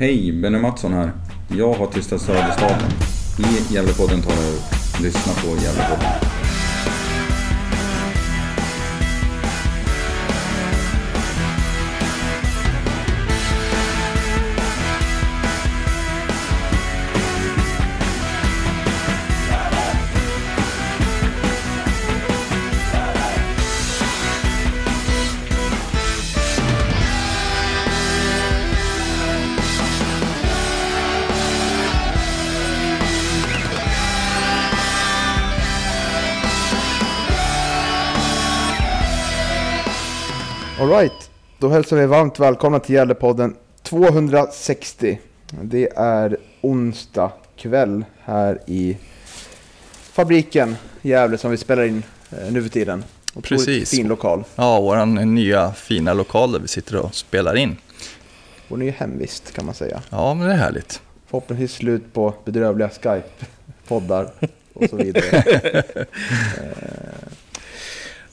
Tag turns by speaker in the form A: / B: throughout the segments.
A: Hej, Benny Mattsson här. Jag har tystat Söderstaden. I Gävlepodden tar jag upp. Lyssna på Gävlepodden.
B: Då hälsar vi varmt välkomna till Gävlepodden 260. Det är onsdag kväll här i fabriken Gävle som vi spelar in eh, nu för tiden. Otroligt
C: Precis.
B: fin lokal.
C: Ja, vår nya fina lokal där vi sitter och spelar in.
B: Vår nya hemvist kan man säga.
C: Ja, men det är härligt.
B: Förhoppningsvis slut på bedrövliga Skype-poddar och så vidare.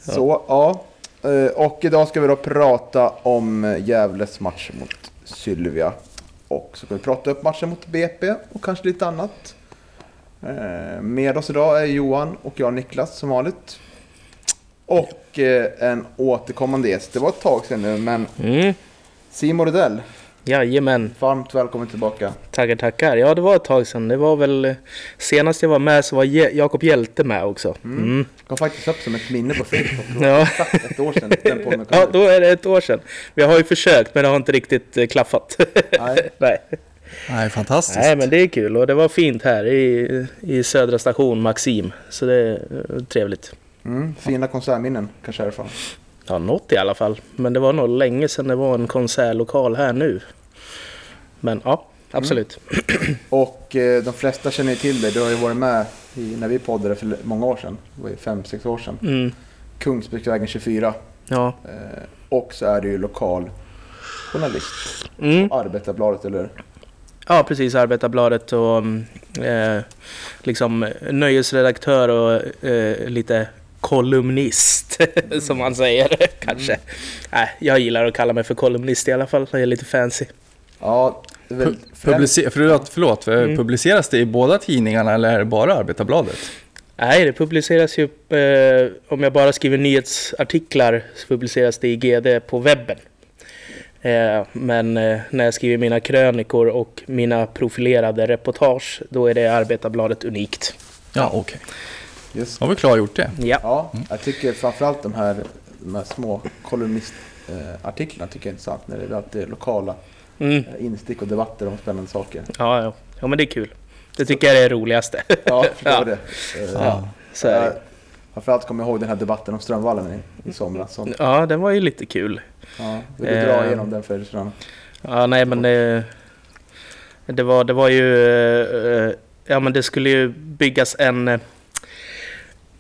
B: Eh, så, ja. Eh, Och idag ska vi då prata om Gävles match mot Sylvia. Och så ska vi prata upp matchen mot BP och kanske lite annat. Eh, Med oss idag är Johan och jag Niklas som vanligt. Och eh, en återkommande gäst. Det var ett tag sedan nu, men
D: Mm.
B: Simon Rydell,
D: Jajamän,
B: varmt välkommen tillbaka.
D: tackar tackar. Ja, det var ett tag sedan. Det var väl eh, senast jag var med så var Jakob Hjälte med också. Mm.
B: kom faktiskt upp som ett minne på Facebook.
D: Ja.
B: exakt ett år sedan den
D: ja, då är det ett år sedan. Vi har ju försökt men det har inte riktigt eh, klaffat.
B: Nej.
D: Nej.
C: Nej, fantastiskt.
D: Nej, men det är kul och det var fint här i, i Södra station Maxim. Så det är eh, trevligt.
B: Mm, fina konsertminnen kanske härifrån.
D: Ja, något i alla fall. Men det var nog länge sedan det var en konsertlokal här nu. Men ja, absolut.
B: Och eh, de flesta känner ju till dig. Du har ju varit med i, när vi poddade för många år sedan. Det var ju fem, sex år sedan.
D: Mm.
B: Kungsbäcksvägen 24.
D: Ja.
B: Eh, och så är du ju lokal journalist.
D: Mm.
B: Arbetarbladet, eller?
D: Ja, precis. Arbetarbladet och mm, eh, liksom nöjesredaktör och eh, lite kolumnist, som man säger kanske. Nej, jag gillar att kalla mig för kolumnist i alla fall. Jag är lite fancy.
B: Ja, det är väl
C: Pu- Publice- förlåt, förlåt.
D: Mm.
C: publiceras det i båda tidningarna eller är det bara Arbetarbladet?
D: Nej, det publiceras ju... Eh, om jag bara skriver nyhetsartiklar så publiceras det i GD på webben. Eh, men eh, när jag skriver mina krönikor och mina profilerade reportage, då är det Arbetarbladet unikt.
C: Ja, okej.
B: Just.
C: Har vi klargjort det.
D: Ja.
B: Ja, jag tycker framförallt de här, de här små kolumnistartiklarna tycker jag är intressant. När det är alltid lokala
D: Mm.
B: eh, instick och debatter om spännande saker.
D: Ja, ja. ja, men det är kul. Det tycker jag är det roligaste.
B: Ja, jag förstår
D: Ja.
B: det. Eh,
C: Ja.
D: Så är
B: jag-
D: det.
B: Framförallt kommer jag ihåg den här debatten om Strömvallen i, i somras. Så,
D: Ja, den var ju lite kul.
B: ja, vill du dra
D: Eh,
B: igenom den för lyssnarna?
D: Ja, nej men det... Det var, det var ju... eh, Ja men det skulle ju byggas en...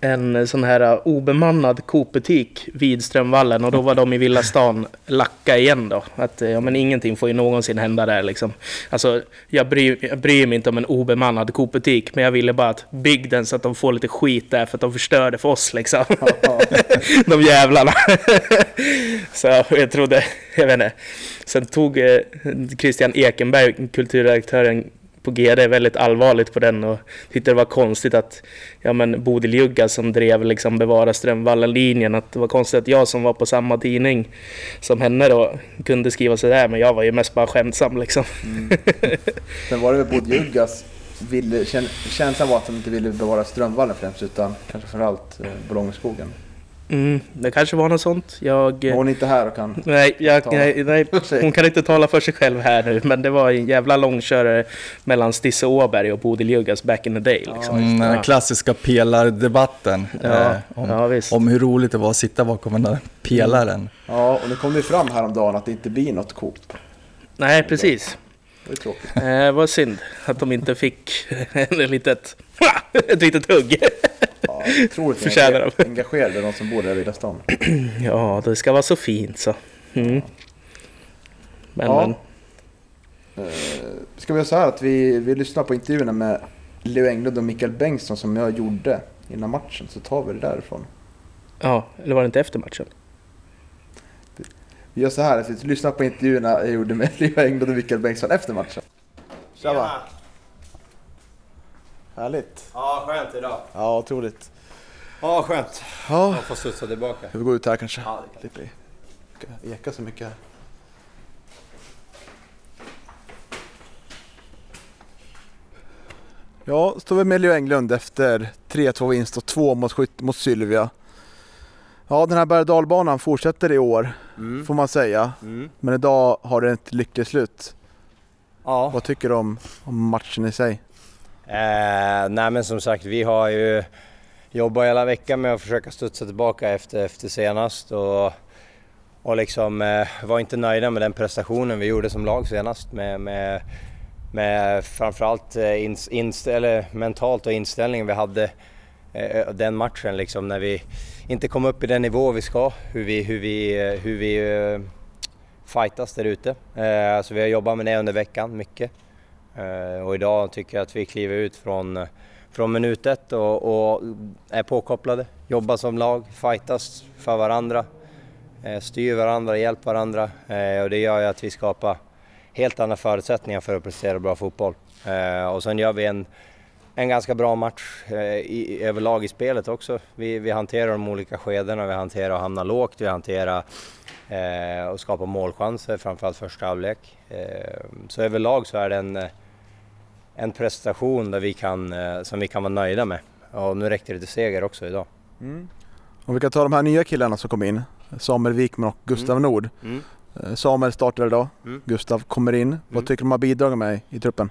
D: En sån här eh, obemannad Coop-butik vid Strömvallen och då var de i Villa stan lacka igen då. Att eh, ja men ingenting får ju någonsin hända där liksom. Alltså jag bryr, jag bryr mig inte om en obemannad Coop-butik men jag ville bara att bygg den så att de får lite skit där för att de förstörde för oss liksom. De jävlarna. så jag trodde, jag vet inte. Sen tog eh, Christian Ekenberg, kulturredaktören på GD, väldigt allvarligt på den och tyckte det var konstigt att ja, men Bodil Jugga som drev liksom Bevara Strömvallen-linjen, att det var konstigt att jag som var på samma tidning som henne då kunde skriva sådär, men jag var ju mest bara skämtsam liksom.
B: Sen var det väl Bodil Juggas ville, känslan var att de inte ville bevara Strömvallen främst utan kanske framförallt eh, Bolångeskogen.
D: Mm, det kanske var något sånt. Jag...
B: Hon är inte här och kan...
D: Nej, jag,
B: Tala
D: nej, nej, hon kan inte tala för sig själv här nu, men det var en jävla långkörare mellan Stisse Åberg och Bodil Juggas back in the day. Liksom.
C: Mm, den
D: Ja.
C: klassiska pelardebatten.
D: Ja,
C: eh, om,
D: ja, visst.
C: om hur roligt det var att sitta bakom den där pelaren.
B: Ja, och nu kom det ju fram häromdagen att det inte blir något Coop.
D: Nej, precis.
B: Det är tråkigt.
D: Eh, var synd att de inte fick en litet, ett litet hugg.
B: Ja, otroligt
D: Förtjänar de.
B: engage- engagerade de som bor där i Villa stan.
D: Ja, det ska vara så fint så. Mm. Men,
B: Ja.
D: men
B: Eh, Ska vi göra så här att vi, vi lyssnar på intervjuerna med Leo Englund och Mikael Bengtsson som jag gjorde innan matchen så tar vi det därifrån.
D: ja, eller var det inte efter matchen?
B: Vi gör så här, jag sitter- lyssna på intervjuerna jag gjorde med Leo Englund och Mikael Bengtsson efter matchen. Tjaba! Härligt!
E: Ja, skönt idag.
B: Ja, otroligt.
E: Ja, skönt.
B: Ja,
E: Jag får studsa tillbaka.
B: ska vi gå ut här kanske?
E: Ja, det
B: Slipper vi eka så mycket här. Ja, står vi med Leo Englund efter 3-2 vinst och 2 mot, mot Sylvia. Ja, den här berg dalbanan fortsätter i år,
E: Mm.
B: får man säga.
E: Mm.
B: Men idag har det ett lyckligt slut.
E: Ja.
B: Vad tycker du om, om matchen i sig?
E: Eh, nej men som sagt, vi har ju jobbat hela veckan med att försöka studsa tillbaka efter, efter senast och, och liksom eh, var inte nöjda med den prestationen vi gjorde som lag senast med, med, med framförallt eh, ins, inst, eller mentalt och inställningen vi hade eh, eh, den matchen liksom när vi inte kom upp i den nivå vi ska, hur vi, hur vi, hur vi eh, fightas där ute. Eh, så vi har jobbat med det under veckan mycket. Eh, och idag tycker jag att vi kliver ut från, från minut ett och, och är påkopplade, jobbar som lag, fightas för varandra, eh, styr varandra, hjälper varandra eh, och det gör ju att vi skapar helt andra förutsättningar för att prestera bra fotboll. Och sen gör vi en, en ganska bra match i, överlag i spelet också. Vi, vi hanterar de olika skedena, vi hanterar att hamna lågt, vi hanterar eh, och skapa målchanser, framförallt första halvlek. Eh, så överlag så är det en, en prestation där vi kan, eh, som vi kan vara nöjda med. Och nu räckte det till seger också idag.
B: Om vi kan ta de här nya killarna som kom in, Samuel Wikman och Gustav Nord. Eh, Samuel startar idag,
E: Mm.
B: Gustav kommer in. Vad
E: Mm.
B: tycker du de har bidragit med i truppen?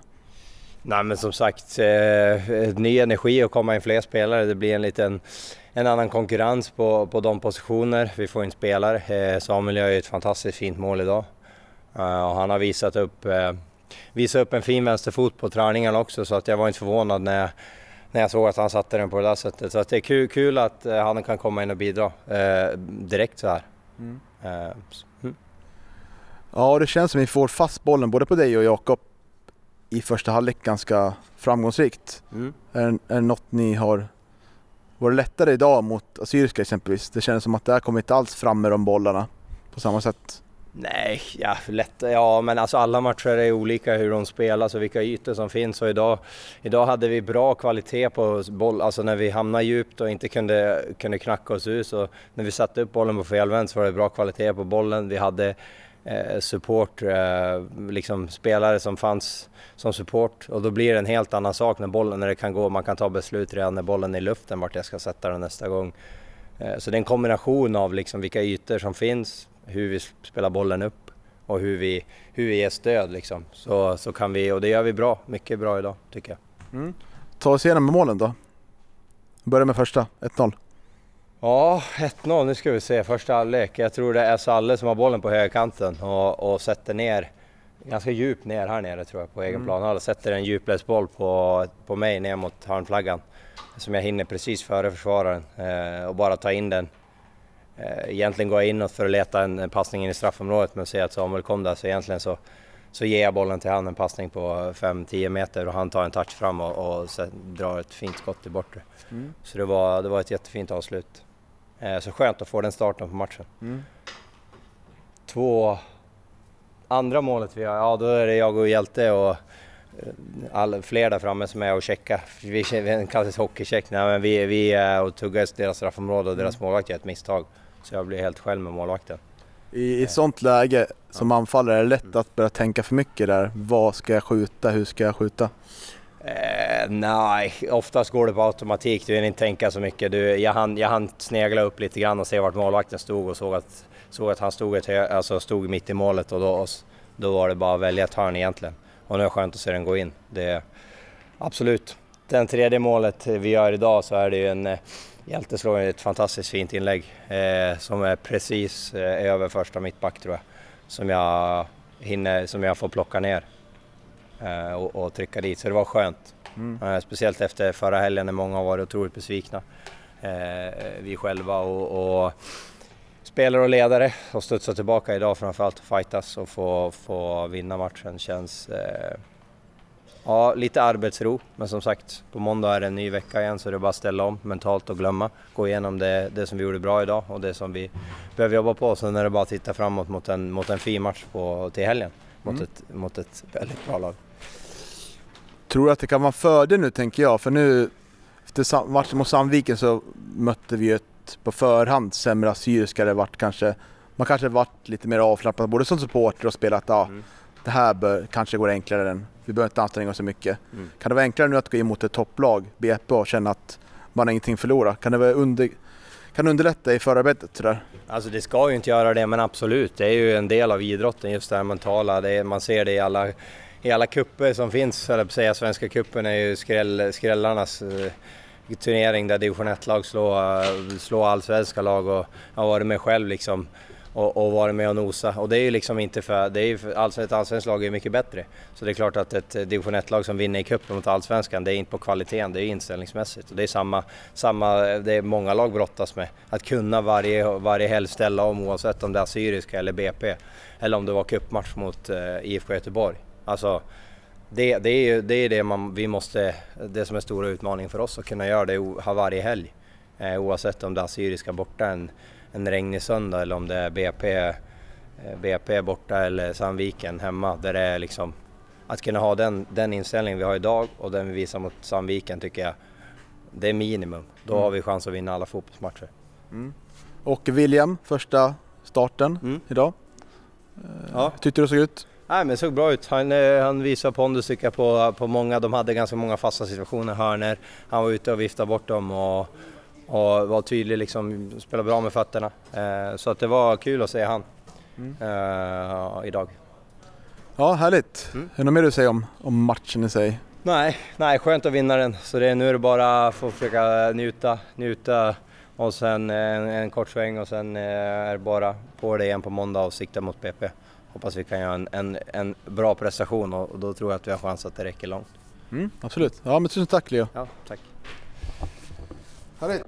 E: Nej men som sagt, eh, ny energi och komma in fler spelare. Det blir en liten en annan konkurrens på, på de positioner. Vi får in spelare. Eh, Samuel gör ju ett fantastiskt fint mål idag. Eh, och han har visat upp, visat upp en fin vänsterfot på träningarna också så att jag var inte förvånad när jag, när jag såg att han satte den på det där sättet. Så att det är kul, kul att eh, han kan komma in och bidra eh, direkt så här. Eh, så- mm.
B: Ja, det känns som vi får fast bollen både på dig och Jakob i första halvlek ganska framgångsrikt.
E: Mm.
B: Är, är det något ni har... Var det lättare idag mot Assyriska exempelvis? Det känns som att där kommer inte alls fram med de bollarna på samma sätt.
E: Nej, ja, lätt, ja men alltså alla matcher är olika hur de spelas och vilka ytor som finns och idag, idag hade vi bra kvalitet på boll, alltså när vi hamnade djupt och inte kunde, kunde knacka oss ut så när vi satte upp bollen på felvänt så var det bra kvalitet på bollen. Vi hade eh, support, eh, liksom spelare som fanns som support och då blir det en helt annan sak när bollen, när det kan gå, man kan ta beslut redan när bollen är i luften vart jag ska sätta den nästa gång. Eh, Så det är en kombination av liksom vilka ytor som finns, hur vi spelar bollen upp och hur vi, hur vi ger stöd. Liksom. Så, så kan vi, och det gör vi bra, mycket bra idag tycker jag.
B: Ta oss igenom målen då. Börja med första, 1-0.
E: Ja, 1-0, nu ska vi se, första halvlek. Jag tror det är Salle som har bollen på högerkanten och, och sätter ner, ganska djupt ner här nere tror jag på egen plan. Han sätter en djupledsboll på, på mig ner mot hörnflaggan. Som jag hinner precis före försvararen eh, och bara ta in den. Eh, egentligen går jag inåt för att leta en, passning in i straffområdet men ser att Samuel kom där så egentligen så, så ger jag bollen till han en passning på 5-10 meter och han tar en touch fram och, och drar ett fint skott i bortre. Så det var, det var ett jättefint avslut. Eh, så skönt att få den starten på matchen. Två andra målet vi har, ja då är det jag och Hjälte och eh, all, fler där framme som är och checkar. Vi en klassisk hockeycheck. Nej, men vi, vi är och tuggar i deras straffområde och deras målvakt gör ett misstag. Så jag blir helt själv med målvakten.
B: I, I sånt läge som anfallare är det lätt att börja tänka för mycket där. Vad ska jag skjuta? Hur ska jag skjuta?
E: Eh, nej, oftast går det på automatik. Du vill inte tänka så mycket. Du, jag, hann, jag hann snegla upp lite grann och se vart målvakten stod och såg att, såg att han stod, ett, alltså stod mitt i målet och då, då var det bara att välja ett hörn egentligen. Och nu är det skönt att se den gå in. Det, absolut. Den tredje målet vi gör idag så är det ju en Hjälte slår ett fantastiskt fint inlägg eh, som är precis eh, över första mittback tror jag. Som jag, hinner, som jag får plocka ner eh, och, och trycka dit. Så det var skönt. Eh, speciellt efter förra helgen när många har varit otroligt besvikna. Eh, vi själva och, och spelare och ledare och studsa tillbaka idag framförallt och fightas och få, få vinna matchen känns, eh, ja, lite arbetsro. Men som sagt, på måndag är det en ny vecka igen så det är bara att ställa om mentalt och glömma. Gå igenom det, det som vi gjorde bra idag och det som vi behöver jobba på. Sen är det bara att titta framåt mot en, mot en fin match på, till helgen. Mot, ett, mot ett väldigt bra lag.
B: Tror du att det kan vara en fördel nu tänker jag? För nu efter matchen mot Sandviken så mötte vi ett på förhand sämre Assyriska. Det varit kanske, man kanske varit lite mer avslappnad både som supporter och spelat ja,
E: Mm.
B: Det här bör, kanske går enklare än vi behöver inte anstränga oss så mycket.
E: Mm.
B: Kan det vara enklare nu att gå in mot ett topplag, BP, och känna att man har ingenting att förlora? Kan det vara under, kan underlätta i förarbetet sådär?
E: Alltså det ska ju inte göra det, men absolut. Det är ju en del av idrotten, just det här mentala. Det är, man ser det i alla, i alla kupper som finns, eller på att säga. Svenska cupen är ju skräll, skrällarnas eh, turnering där division 1-lag slår, slår allsvenska lag och jag har varit med själv liksom. Och, och varit med och nosa. Och det är ju liksom inte för... Det är ju för alls, ett allsvenskt lag är ju mycket bättre. Så det är klart att ett division 1-lag som vinner i cupen mot allsvenskan, det är inte på kvaliteten, det är inställningsmässigt. Och det är samma, samma, det är många lag brottas med. Att kunna varje, varje helg ställa om oavsett om det är Assyriska eller BP. Eller om det var cupmatch mot eh, IFK Göteborg. Alltså, det, det är ju det, är det man, vi måste, det som är stora utmaningen för oss att kunna göra det ha varje helg. Eh, oavsett om det är Assyriska borta en, en regnig söndag eller om det är BP, eh, BP borta eller Sandviken hemma. Där det är liksom, att kunna ha den, den inställningen vi har idag och den vi visar mot Sandviken tycker jag, det är minimum. Då har vi chans att vinna alla fotbollsmatcher.
B: Och William, första starten
E: Mm.
B: idag.
E: Ja.
B: Hur tyckte du såg ut?
E: Nej men det såg bra ut. Han, eh, han visade pondus tycker jag på, på många, de hade ganska många fasta situationer, hörner. Han var ute och viftade bort dem och, och var tydlig liksom, spelade bra med fötterna. Eh, så att det var kul att se han eh, idag.
B: Ja, härligt.
E: Mm.
B: Är det något mer du säger om, om matchen i sig?
E: Nej, nej, skönt att vinna den. Så det, nu är det bara att få försöka njuta, njuta och sen en, en kort sväng och sen eh, är det bara på det igen på måndag och sikta mot BP. Hoppas vi kan göra en, en, en bra prestation och, och då tror jag att vi har chans att det räcker långt.
B: Mm, absolut. Ja, men tusen tack Leo.
E: Ja, tack.
B: Härligt.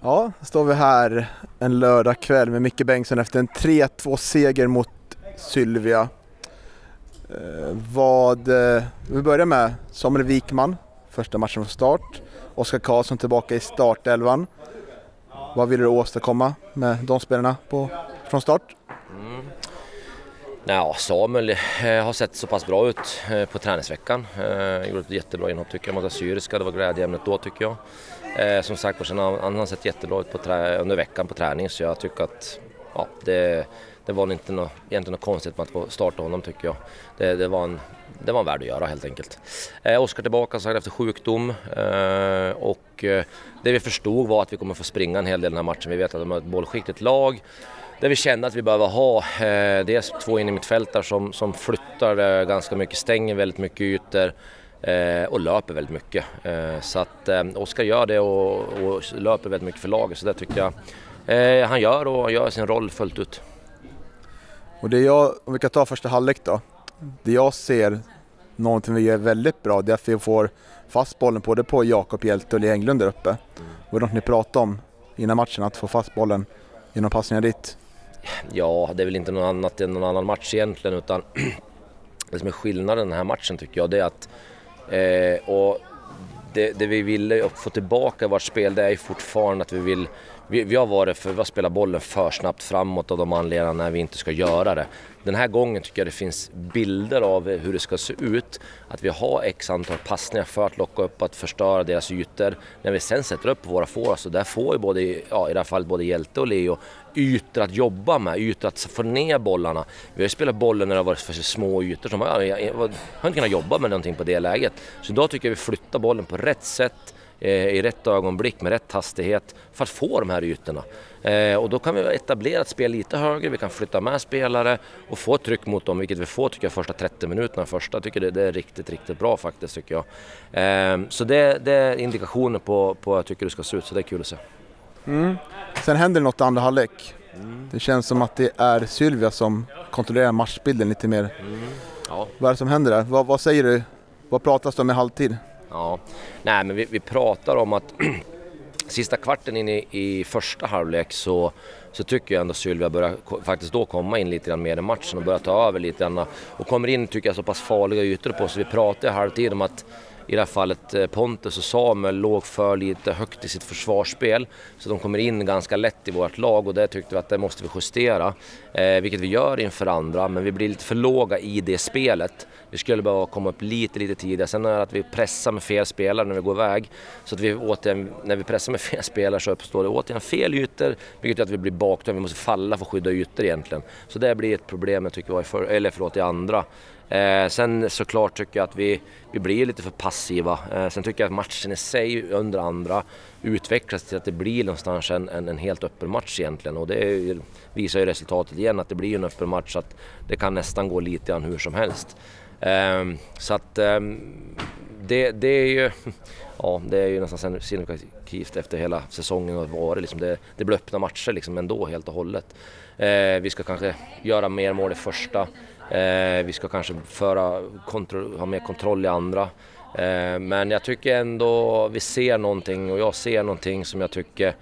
B: Ja, då står vi här en lördag kväll med Micke Bengtsson efter en 3-2 seger mot Sylvia. Eh, vad, eh, vi börjar med Samuel Wikman, första matchen från start. Oskar Karlsson tillbaka i startelvan. Vad vill du åstadkomma med de spelarna på, från start?
F: Ja, Samuel eh, har sett så pass bra ut eh, på träningsveckan. Eh, gjorde ett jättebra inhopp tycker jag mot Assyriska, det var glädjeämnet då tycker jag. Som sagt, sen har han har sett jättebra ut på trä- under veckan på träning så jag tycker att ja, det, det var inte något, egentligen något konstigt med att få starta honom tycker jag. Det, det, var en, det var en värd att göra helt enkelt. Eh, Oskar tillbaka sagt efter sjukdom eh, och eh, det vi förstod var att vi kommer få springa en hel del den här matchen. Vi vet att de har ett bollskickligt lag där vi kände att vi behöver ha eh, dels två in i som, som flyttar eh, ganska mycket, stänger väldigt mycket ytor eh, och löper väldigt mycket. Eh, så att eh, Oskar gör det och, och löper väldigt mycket för laget så det tycker jag eh, han gör och han gör sin roll fullt ut.
B: Och det jag, om vi kan ta första halvlek då. Det jag ser, någonting vi gör väldigt bra, det är att vi får fast bollen både på Jakob Hjelte och Lee Englund där uppe. Och det något ni pratade om innan matchen, att få fast bollen genom passningar dit?
F: Ja, det är väl inte något annat än någon annan match egentligen utan det som är skillnaden den här matchen tycker jag det är att eh, och det, det vi ville få tillbaka i vårt spel det är ju fortfarande att vi vill vi, vi har varit för vi har spelat bollen för snabbt framåt av de anledningarna när vi inte ska göra det. Den här gången tycker jag det finns bilder av hur det ska se ut. Att vi har x antal passningar för att locka upp, att förstöra deras ytor. När vi sen sätter upp våra forwards, så där får ju både, ja, i det här fallet både Hjälte och Leo ytor att jobba med, ytor att få ner bollarna. Vi har ju spelat bollen när det har varit för små ytor, så man har, jag, jag, har inte kunnat jobba med någonting på det läget. Så idag tycker jag vi flyttar bollen på rätt sätt eh, i rätt ögonblick med rätt hastighet för att få de här ytorna. Eh, och då kan vi etablera ett spel lite högre, vi kan flytta med spelare och få ett tryck mot dem, vilket vi får tycker jag första 30 minuterna. Första tycker det, det är riktigt, riktigt bra faktiskt tycker jag. Eh, så det, det är indikationer på, på hur jag tycker det ska se ut, så det är kul att se.
B: Sen händer det något i andra halvlek. Det känns som att det är Sylvia som kontrollerar matchbilden lite mer.
F: Ja.
B: Vad är det som händer där? Vad, vad säger du? Vad pratas det om i halvtid?
F: Ja, nej men vi, vi pratar om att sista kvarten in i, i första halvlek så, så tycker jag ändå Sylvia börjar faktiskt då komma in lite grann mer i matchen och börja ta över lite grann och kommer in tycker jag så pass farliga ytor på så vi pratade i halvtid om att i det här fallet eh, Pontus och Samuel låg för lite högt i sitt försvarsspel. Så de kommer in ganska lätt i vårt lag och det tyckte vi att det måste vi justera. Eh, vilket vi gör inför andra, men vi blir lite för låga i det spelet. Vi skulle behöva komma upp lite, lite tidigare. Sen är det att vi pressar med fel spelare när vi går iväg. Så att vi återigen, när vi pressar med fel spelare så uppstår det återigen fel ytor, vilket gör att vi blir bakdömda. Vi måste falla för att skydda ytor egentligen. Så det blir ett problem jag tycker jag, i, för, eller förlåt, i andra. Eh, sen såklart tycker jag att vi, vi blir lite för passiva. Eh, sen tycker jag att matchen i sig under andra utvecklas till att det blir någonstans en, en, en helt öppen match egentligen. Och det är, visar ju resultatet igen att det blir en öppen match så att det kan nästan gå lite grann hur som helst. Eh, så att ehm, det, det är ju ja, det är ju nästan signifikativt efter hela säsongen har varit. Liksom det, det blir öppna matcher liksom ändå helt och hållet. Eh, vi ska kanske göra mer mål i första. Eh, vi ska kanske föra kontro- ha mer kontroll i andra. Eh, men jag tycker ändå vi ser någonting och jag ser någonting som jag tycker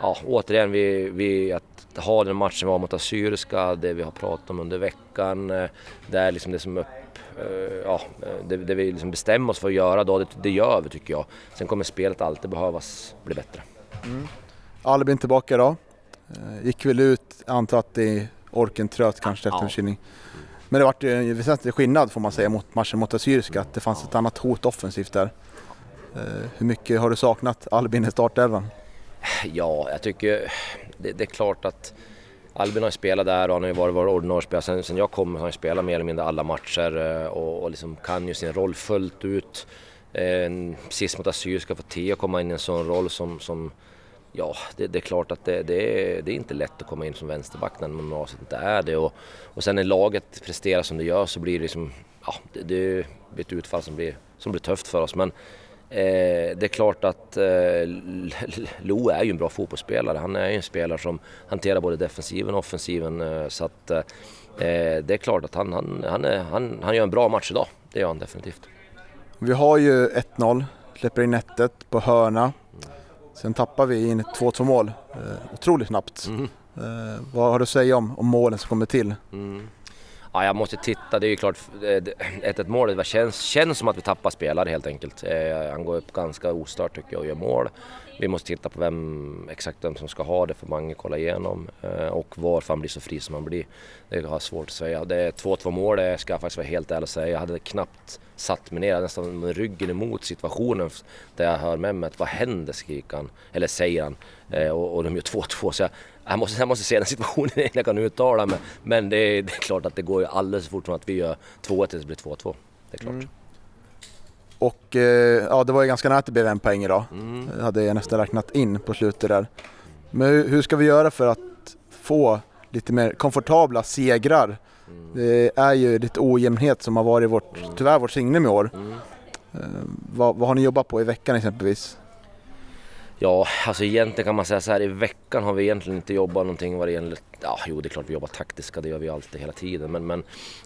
F: ja, återigen, vi, vi, att ha den matchen vi har mot Assyriska, det vi har pratat om under veckan, eh, det är liksom det som upp, eh, ja, det, det vi liksom bestämmer oss för att göra då, det, det gör vi tycker jag. Sen kommer spelet alltid behövas bli bättre.
B: Albin tillbaka idag. Eh, Gick väl ut, antar att det är orken tröt kanske efter
F: Ja.
B: en kylning. Men det vart ju en väsentlig skillnad får man säga mot matchen mot Assyriska, att det fanns ett annat hot offensivt där. Eh, hur mycket har du saknat Albin i startelvan?
F: Ja, jag tycker det, det är klart att Albin har ju spelat där och han har ju varit vår ordinarie spelare. Sen, sen jag kom har han ju spelat mer eller mindre alla matcher eh, och, och liksom kan ju sin roll fullt ut. Eh, sist mot Assyriska får Theo komma in i en sån roll som, som Ja, det, det är klart att det, det, är, det är inte lätt att komma in som vänsterback när man normalt inte är det. Och, och sen när laget presterar som det gör så blir det liksom, ja, det, det blir ett utfall som blir, som blir tufft för oss. Men Eh, det är klart att eh, Lo är ju en bra fotbollsspelare. Han är ju en spelare som hanterar både defensiven och offensiven. Eh, så att, eh, eh, det är klart att han, han, han, är, han, han gör en bra match idag. Det gör han definitivt.
B: Vi har ju 1-0, släpper in 1 på hörna. Sen tappar vi in ett 2-2 mål eh, otroligt snabbt. Eh, vad har du att säga om, om målen som kommer till?
F: Mm. Ja, jag måste titta. Det är ju klart, eh, det- 1-1 målet det känns, känns som att vi tappar spelare helt enkelt. Eh, Han går upp ganska ostört tycker jag och gör mål. Vi måste titta på vem, exakt vem som ska ha det, för Mange kolla igenom. Eh, Och varför han blir så fri som han blir. Det har jag svårt att säga. Det är 2-2 mål, det ska jag faktiskt vara helt ärlig och säga. Jag hade knappt satt mig ner, jag nästan med ryggen emot situationen där jag hör Mehmet, vad händer skriker han, eller säger han. Eh, Och, och de gör 2-2 så jag, jag, måste, jag måste se den situationen innan jag kan uttala mig. Men det är, det är klart att det går ju alldeles för fort från att vi gör 2-1 till det blir 2-2. Det är klart. Mm.
B: Och eh, ja, det var ju ganska nära att det blev en poäng idag.
F: Mm.
B: Det hade jag nästan räknat in på slutet där. Men hur, hur ska vi göra för att få lite mer komfortabla segrar?
F: Mm.
B: Det är ju lite ojämnhet som har varit vårt, tyvärr vårt signum i år.
F: Mm.
B: Eh, vad, vad har ni jobbat på i veckan exempelvis?
F: Ja, alltså egentligen kan man säga så här i veckan har vi egentligen inte jobbat någonting vad det gäller, ja jo det är klart vi jobbar taktiska, det gör vi alltid hela tiden men, men,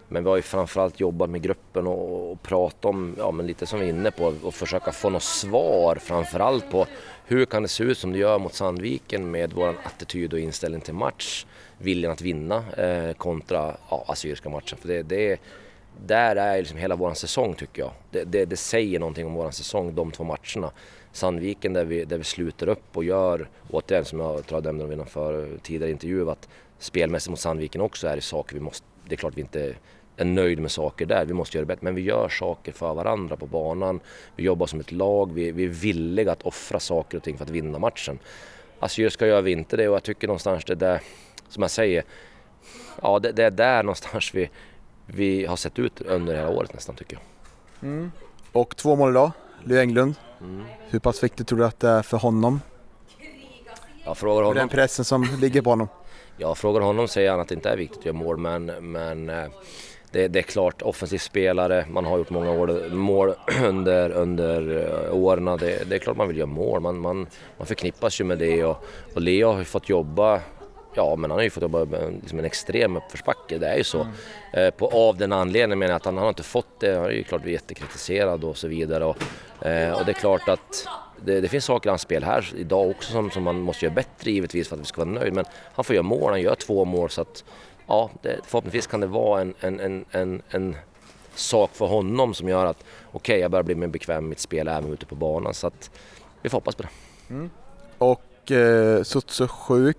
F: men vi har ju framförallt jobbat med gruppen och, och pratat om, ja men lite som vi är inne på, och försöka få något svar framförallt på hur kan det se ut som det gör mot Sandviken med vår attityd och inställning till match, viljan att vinna eh, kontra ja, Assyriska matchen. För det, det, där är liksom hela vår säsong tycker jag. Det, det, det säger någonting om vår säsong, de två matcherna. Sandviken där vi, där vi sluter upp och gör, återigen som jag tror jag nämnde i någon för tidigare intervju, att spelmässigt mot Sandviken också är det saker vi måste, det är klart vi inte är nöjd med saker där, vi måste göra det bättre, men vi gör saker för varandra på banan, vi jobbar som ett lag, vi, vi är villiga att offra saker och ting för att vinna matchen. Alltså, Assyriska gör vi inte det? Och jag tycker någonstans det där, som jag säger, ja det, det är där någonstans vi, vi har sett ut under hela året nästan tycker jag. Mm.
B: Och två mål idag, Leo Englund.
F: Mm.
B: Hur pass viktigt tror du att det är för honom?
F: Jag frågar honom,
B: den pressen som ligger på honom?
F: jag frågar honom säger han att det inte är viktigt att göra mål men, men eh, det, det är klart offensiv spelare, man har gjort många år, mål under, under eh, åren. Det, det är klart man vill göra mål, man, man, man förknippas ju med det och, och Leo har ju fått jobba Ja men han har ju fått jobba liksom en extrem uppförsbacke, det är ju så. Eh, på, av den anledningen menar jag att han, han har inte fått det, han är ju klart jättekritiserad och så vidare. Och, eh, och det är klart att det, det finns saker i hans spel här idag också som, som man måste göra bättre givetvis för att vi ska vara nöjd. Men han får göra mål, han gör två mål så att ja, det, förhoppningsvis kan det vara en, en, en, en, sak för honom som gör att okej, okay, jag börjar bli mer bekväm med mitt spel även ute på banan. Så att vi får hoppas på det.
B: Och eh, Sutsu sjuk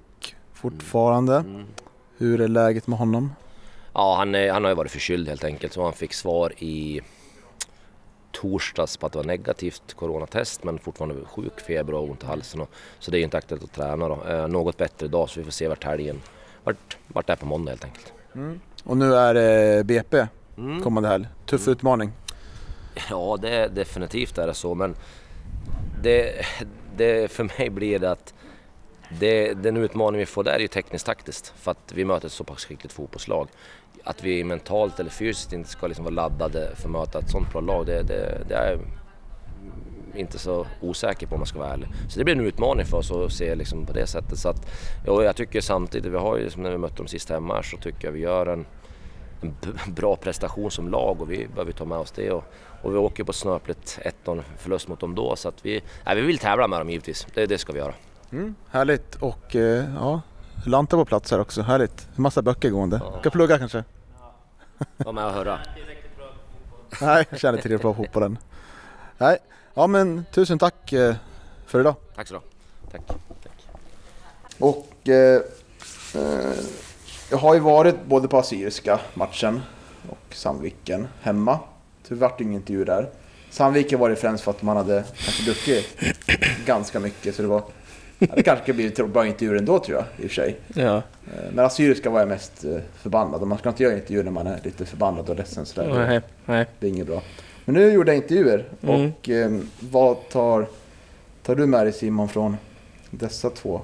B: fortfarande.
F: Mm.
B: Hur är läget med honom?
F: Ja, han, är, han har ju varit förkyld helt enkelt. Så han fick svar i torsdags på att det var negativt coronatest men fortfarande sjuk, feber och ont i halsen. Och, så det är ju inte aktuellt att träna då. Eh, något bättre idag så vi får se vart helgen, vart, vart det är på måndag helt enkelt.
B: Och nu är det BP
F: Mm.
B: kommande helg. Tuff utmaning.
F: Ja, det är definitivt är det så men det, det för mig blir det att det, den utmaning vi får där är ju tekniskt taktiskt för att vi möter ett så pass skickligt fotbollslag. Att vi mentalt eller fysiskt inte ska liksom vara laddade för att möta ett sånt bra lag, det, det, det är jag inte så osäker på om man ska vara ärlig. Så det blir en utmaning för oss att se liksom på det sättet. Så att, och jag tycker samtidigt, vi har ju som när vi mötte dem sist hemma här, så tycker jag vi gör en, en bra prestation som lag och vi behöver ta med oss det. Och, och vi åker på snöpligt 1-0 förlust mot dem då så att vi, nej, vi vill tävla med dem givetvis. Det, det ska vi göra.
B: Mm, härligt och eh, ja, Lanta på plats här också. Härligt. En massa böcker gående.
F: Ja.
B: Ska plugga kanske?
F: Var med och höra.
B: Nej, jag känner tillräckligt bra på fotbollen. Nej, ja men tusen tack eh, för idag.
F: Tack så du. Tack. Tack.
B: Och eh, eh, jag har ju varit både på Assyriska matchen och Sandviken hemma. Det vart ingen intervju där. Sandviken var det främst för att man hade kanske druckit ganska mycket så det var ja, det kanske skulle bli bra intervjuer ändå tror jag i och för sig.
D: Ja,
B: Eh, Men Assyriska var jag mest eh, förbannad och man ska inte göra intervjuer när man är lite förbannad och ledsen sådär.
D: nej, nej.
B: Det är inget bra. Men nu gjorde jag intervjuer
D: Mm.
B: och eh, vad tar, tar du med dig Simon från dessa två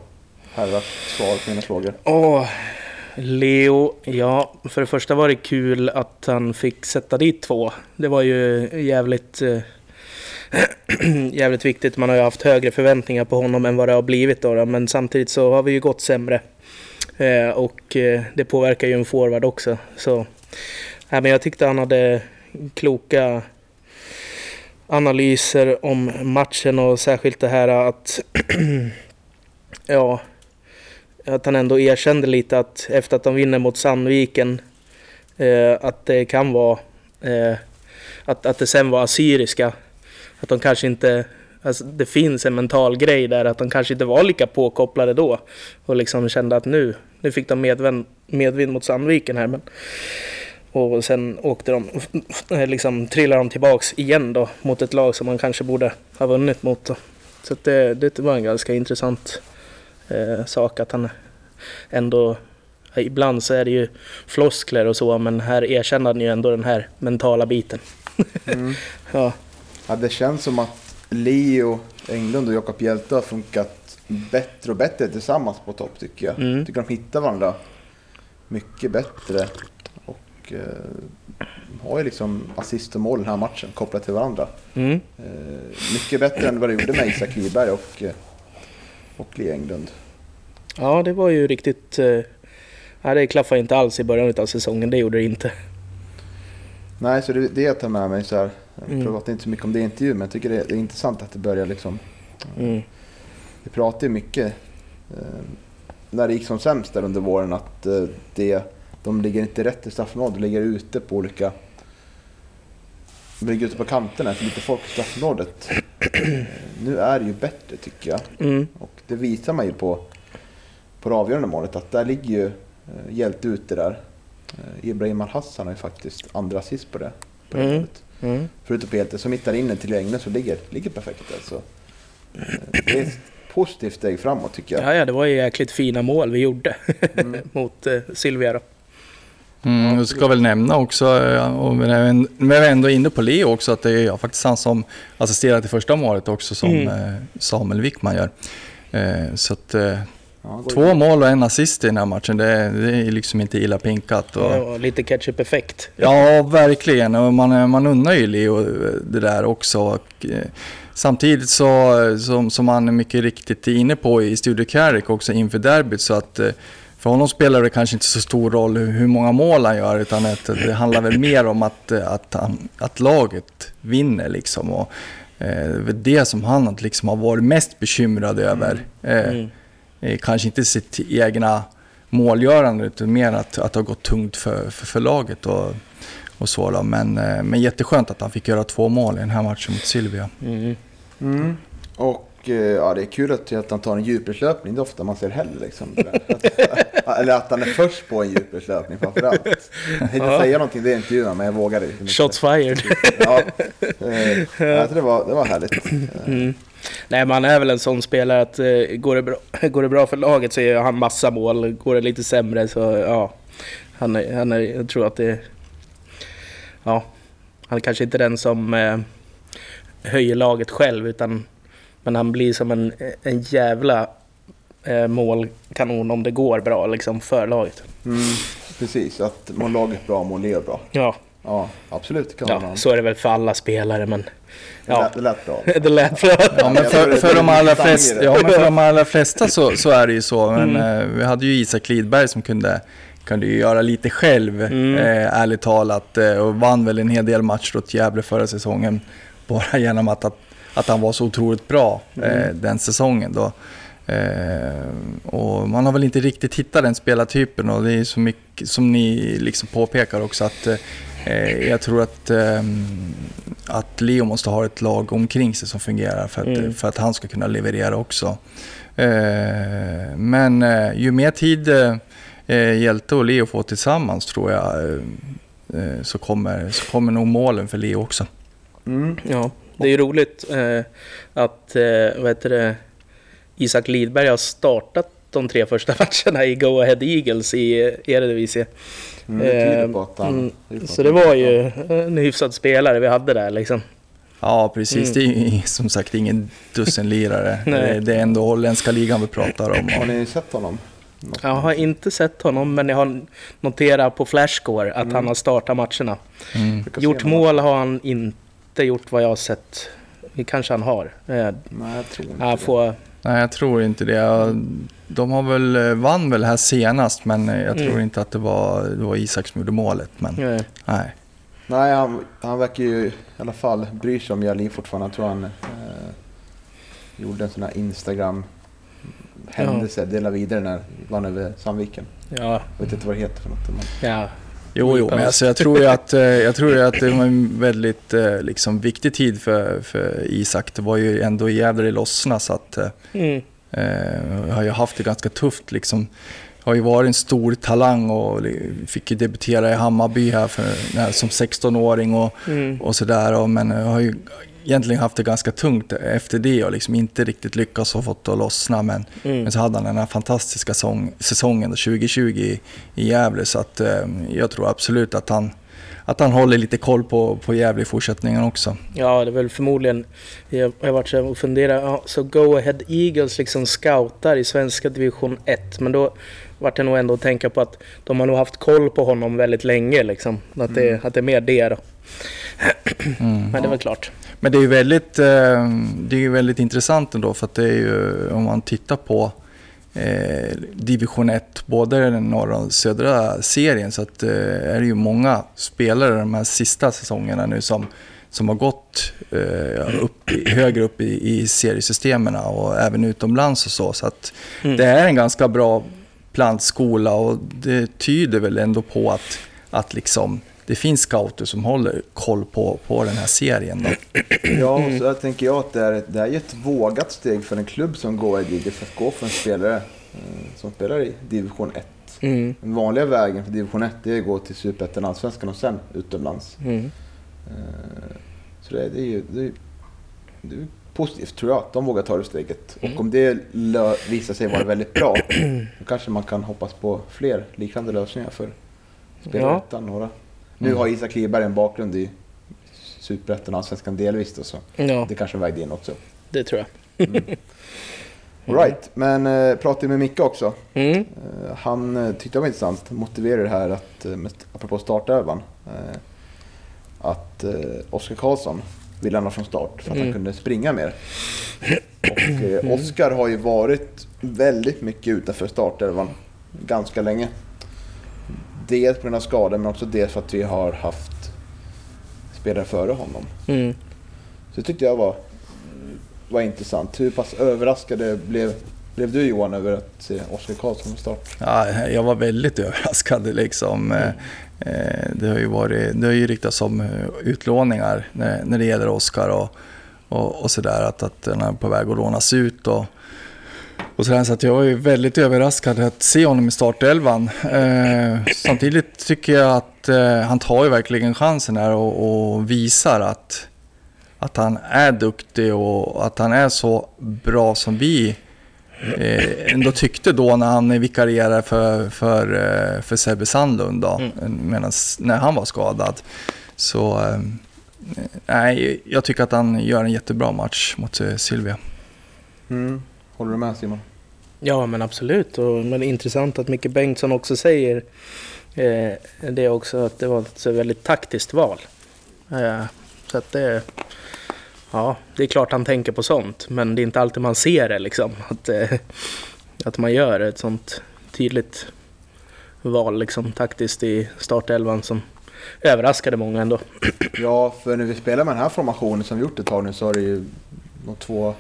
B: herrars svar på mina frågor?
D: Åh, Leo. Ja, för det första var det kul att han fick sätta dit två. Det var ju jävligt... Eh, jävligt viktigt. Man har ju haft högre förväntningar på honom än vad det har blivit då. då. Men samtidigt så har vi ju gått sämre. Eh, och eh, det påverkar ju en forward också. Så, äh, men jag tyckte han hade kloka analyser om matchen och särskilt det här att... ja, att han ändå erkände lite att efter att de vinner mot Sandviken eh, att det kan vara eh, att, att det sen var assyriska. Att de kanske inte Alltså, det finns en mental grej där att de kanske inte var lika påkopplade då. Och liksom kände att nu, nu fick de medvind, medvind mot Sandviken här. Men, och sen åkte de, liksom trillade de tillbaks igen då mot ett lag som man kanske borde ha vunnit mot. Då. Så det, det var en ganska intressant eh, sak att han ändå... Ibland så är det ju floskler och så, men här erkänner han ju ändå den här mentala biten.
B: Mm.
D: Ja,
B: Det känns som att Leo Englund och Jakob Hjelte har funkat bättre och bättre tillsammans på topp tycker jag.
D: Mm.
B: tycker de hittar varandra mycket bättre. Och eh, har ju liksom assist och mål den här matchen kopplat till varandra.
D: mm.
B: Eh, mycket bättre än vad det gjorde med Isak Lyberg och, eh, och Leo Englund.
D: ja det var ju riktigt... Eh, det klaffade inte alls i början av säsongen, det gjorde det inte.
B: Nej, så det, det jag tar med mig så här. Jag
D: Mm.
B: pratar inte så mycket om det i intervjun, men jag tycker det, är intressant att det börjar liksom
D: Mm.
B: Vi pratade ju mycket eh, när det gick som sämst där under våren att eh, det, de ligger inte rätt i straffområdet, de ligger ute på olika... De ligger ute på kanterna, för lite folk i straffområdet. Eh, nu är det ju bättre tycker jag.
D: Mm.
B: Och det visar man ju på, på det avgörande målet att där ligger ju eh, Hjälte ute där. Eh, Ibrahim Al-Hassan har ju faktiskt andra assist på det. På det
D: Mm.
B: målet.
D: Mm.
B: Förutom på Hjälte som hittar in den till Englund så ligger, ligger perfekt alltså. Eh, Det är ett positivt steg framåt tycker jag.
D: Ja, ja, det var ju jäkligt fina mål vi gjorde mot eh, Silvia då.
C: Mm, jag ska väl nämna också, eh, och men jag är ändå inne på Leo också, att det är faktiskt han som assisterar till första målet också som
D: Mm.
C: eh, Samuel Wickman gör. Eh, Så att eh,
B: Ja,
C: två mål och en assist i den här matchen, det, det är liksom inte illa pinkat. Och,
D: Ja, lite ketchup-effekt.
C: Ja, verkligen. Och man, man unnar ju Leo eh, det där också. Och, eh, samtidigt så, som, som han är mycket riktigt är inne på i Studio Carrick också inför derbyt, så att eh, för honom spelar det kanske inte så stor roll hur, många mål han gör, utan att det handlar väl mer om att, eh, att, han, att laget vinner liksom. Och, det är väl det som han liksom har varit mest bekymrad över. Eh,
D: Mm.
C: Eh, kanske inte sitt egna målgörande utan mer att, att det har gått tungt för, för, för laget och, och så. Då. Men, eh, men jätteskönt att han fick göra två mål i den här matchen mot Silvia.
D: Mm.
B: Mm. Och eh, ja, det är kul att, att han tar en djupledslöpning. Det är ofta man ser heller. Liksom. Att- Eller att han är först på en djupledslöpning framförallt. Jag tänkte
D: Ja.
B: säga någonting i det intervjun, men jag vågade liksom inte.
D: Shots fired.
B: Ja, jag tror det, var, det var härligt.
D: Mm. Nej, man är väl en sån spelare att eh, går, det bra, går det bra för laget så gör han massa mål. Går det lite sämre så ja, han är, han är, jag tror att det... Ja, han är kanske inte den som eh, höjer laget själv utan men han blir som en, en jävla eh, målkanon om det går bra liksom för laget.
B: Mm, precis, att mår laget bra, mår Leo bra.
D: Ja,
B: Ja, absolut. Kan ja, man.
D: så är det väl för alla spelare men ja,
B: det lät bra.
D: det lät bra.
C: Ja, men för, de allra flesta,
B: det.
C: ja, men för de allra flesta så, så är det ju så. Men
D: Mm.
C: eh, vi hade ju Isak Lidberg som kunde, kunde ju göra lite själv,
D: Mm.
C: eh, ärligt talat. Eh, och vann väl en hel del matcher åt Gävle förra säsongen. Bara genom att, att, att han var så otroligt bra eh,
D: Mm.
C: den säsongen. Då. Eh, och man har väl inte riktigt hittat den spelartypen och det är så mycket som ni liksom påpekar också att eh, jag tror att, eh, att Leo måste ha ett lag omkring sig som fungerar för att,
D: Mm.
C: för att han ska kunna leverera också. Eh, men eh, ju mer tid eh, eh, Hjälte och Leo får tillsammans tror jag eh, eh, så, kommer, så kommer nog målen för Leo också.
B: Mm.
D: Ja, det är ju roligt eh, att eh, vad heter det, Isak Lidberg har startat de tre första matcherna i Go Ahead Eagles i Eredivisie.
B: Mm, det tyder
D: Eh,
B: på att han...
D: mm, Så det var ju en hyfsad spelare vi hade där liksom.
C: Ja, precis.
D: Mm.
C: Det är som sagt ingen dussinlirare.
D: Nej.
C: det, är ändå holländska ligan vi pratar om.
B: Har ni sett honom? Något?
D: Jag har inte sett honom men jag har noterat på Flashscore att
B: Mm.
D: han har startat matcherna.
C: Mm.
D: Gjort
B: honom.
D: mål har han inte gjort vad jag har sett. Det kanske han har. Eh,
B: Nej, jag tror inte
D: Han
B: det.
C: Nej, jag tror inte det. De har väl, eh, vann väl här senast, men eh, jag tror
D: Mm.
C: inte att det var, det var Isak som gjorde målet. Men
D: eh,
C: nej.
B: Nej, han, han verkar ju i alla fall bry sig om Jalin fortfarande. Jag tror han eh, gjorde en sån här Instagram händelse, delade vidare när vann över Sandviken.
D: ja,
B: Jag vet inte vad det heter för något. Men,
D: ja.
C: Jo, jo, men alltså, jag tror ju att, eh, jag tror att det var en väldigt eh, liksom, viktig tid för, för Isak. Det var ju ändå i Gävle det lossnade, så att eh,
D: Mm.
C: eh, har ju haft det ganska tufft. Liksom. Har ju varit en stor talang och fick ju debutera i Hammarby här för, när, som 16-åring och,
D: Mm.
C: och sådär. Men jag har ju egentligen haft det ganska tungt efter det och liksom inte riktigt lyckats och fått det att lossna. Men,
D: Mm.
C: men så hade han den här fantastiska sång, säsongen då, 2020 i, i Gävle. Så att, eh, jag tror absolut att han, att han håller lite koll på, på Gävle i fortsättningen också.
D: Ja, det är väl förmodligen... Jag jag har varit och funderat. Ja, så Go Ahead Eagles liksom scoutar i svenska division 1. Men då vart det nog ändå att tänka på att de har nog haft koll på honom väldigt länge. Liksom. Att, det, att det är mer det då.
C: Mm.
D: Men det är väl klart.
C: Men det är ju väldigt, eh, det är väldigt intressant ändå för att det är ju, om man tittar på eh, division 1, både den norra och södra serien, så att, eh, är det ju många spelare de här sista säsongerna nu som, som har gått eh, upp, högre upp i, i seriesystemen och även utomlands och så. Så att
D: Mm.
C: det är en ganska bra plantskola och det tyder väl ändå på att, att liksom, det finns scouter som håller koll på, på den här serien. Då.
B: ja, och så tänker jag att det är, det är ju ett vågat steg för en klubb som går i Eagles att gå för en spelare eh, som spelar i division 1.
D: Mm.
B: Den vanliga vägen för division 1 det är att gå till Superettan, Allsvenskan och sen utomlands.
D: Mm.
B: Eh, Så det, det är ju det är, det är positivt tror jag att de vågar ta det steget.
D: Mm.
B: Och om det visar sig vara väldigt bra då kanske man kan hoppas på fler liknande lösningar för Spelettan. Några. Nu
C: Mm.
B: har Isak Liberg en bakgrund i Superettan och Allsvenskan delvis då, så
D: Ja,
B: det kanske vägde in också.
D: det tror jag.
B: All right, men eh, pratade med Micke också.
D: Mm.
B: Eh, han eh, tyckte det var intressant, motiverade det här att, eh, med, apropå startövan, eh, att eh, Oskar Karlsson vill lämna från start för att
D: Mm.
B: han kunde springa mer. Och eh, Oskar har ju varit väldigt mycket utanför startelvan ganska länge. Dels på grund av skador men också dels för att vi har haft spelare före honom.
D: Mm.
B: Så det tyckte jag var var intressant. Hur pass överraskade blev, blev du Johan över att se Oskar Karlsson från start?
C: Ja, jag var väldigt överraskad. Liksom. Eh, eh, Det har ju, varit, det har ju riktats om eh, utlåningar när, när det gäller Oskar och, och, och sådär. Att, att den är på väg att lånas ut. Och, och så, där, så att jag ju väldigt överraskad att se honom i startelvan. Eh, samtidigt tycker jag att eh, han tar ju verkligen chansen här och, och visar att, att han är duktig och att han är så bra som vi eh, ändå tyckte då när han vikarierade för, för, eh, för Sebbe Sandlund då, medans, när han var skadad. Så eh, nej, jag tycker att han gör en jättebra match mot eh, Silvia.
B: Mm. Håller du med Simon?
D: Ja, men absolut. Och, men intressant att Micke Bengtsson också säger eh, det också, att det var ett väldigt taktiskt val. Eh, så att det... Ja, det är klart han tänker på sånt, men det är inte alltid man ser det liksom. Att, eh, att man gör ett sånt tydligt val liksom taktiskt i startelvan som överraskade många ändå.
B: Ja, för när vi spelar med den här formationen som vi gjort ett tag nu så har det ju de två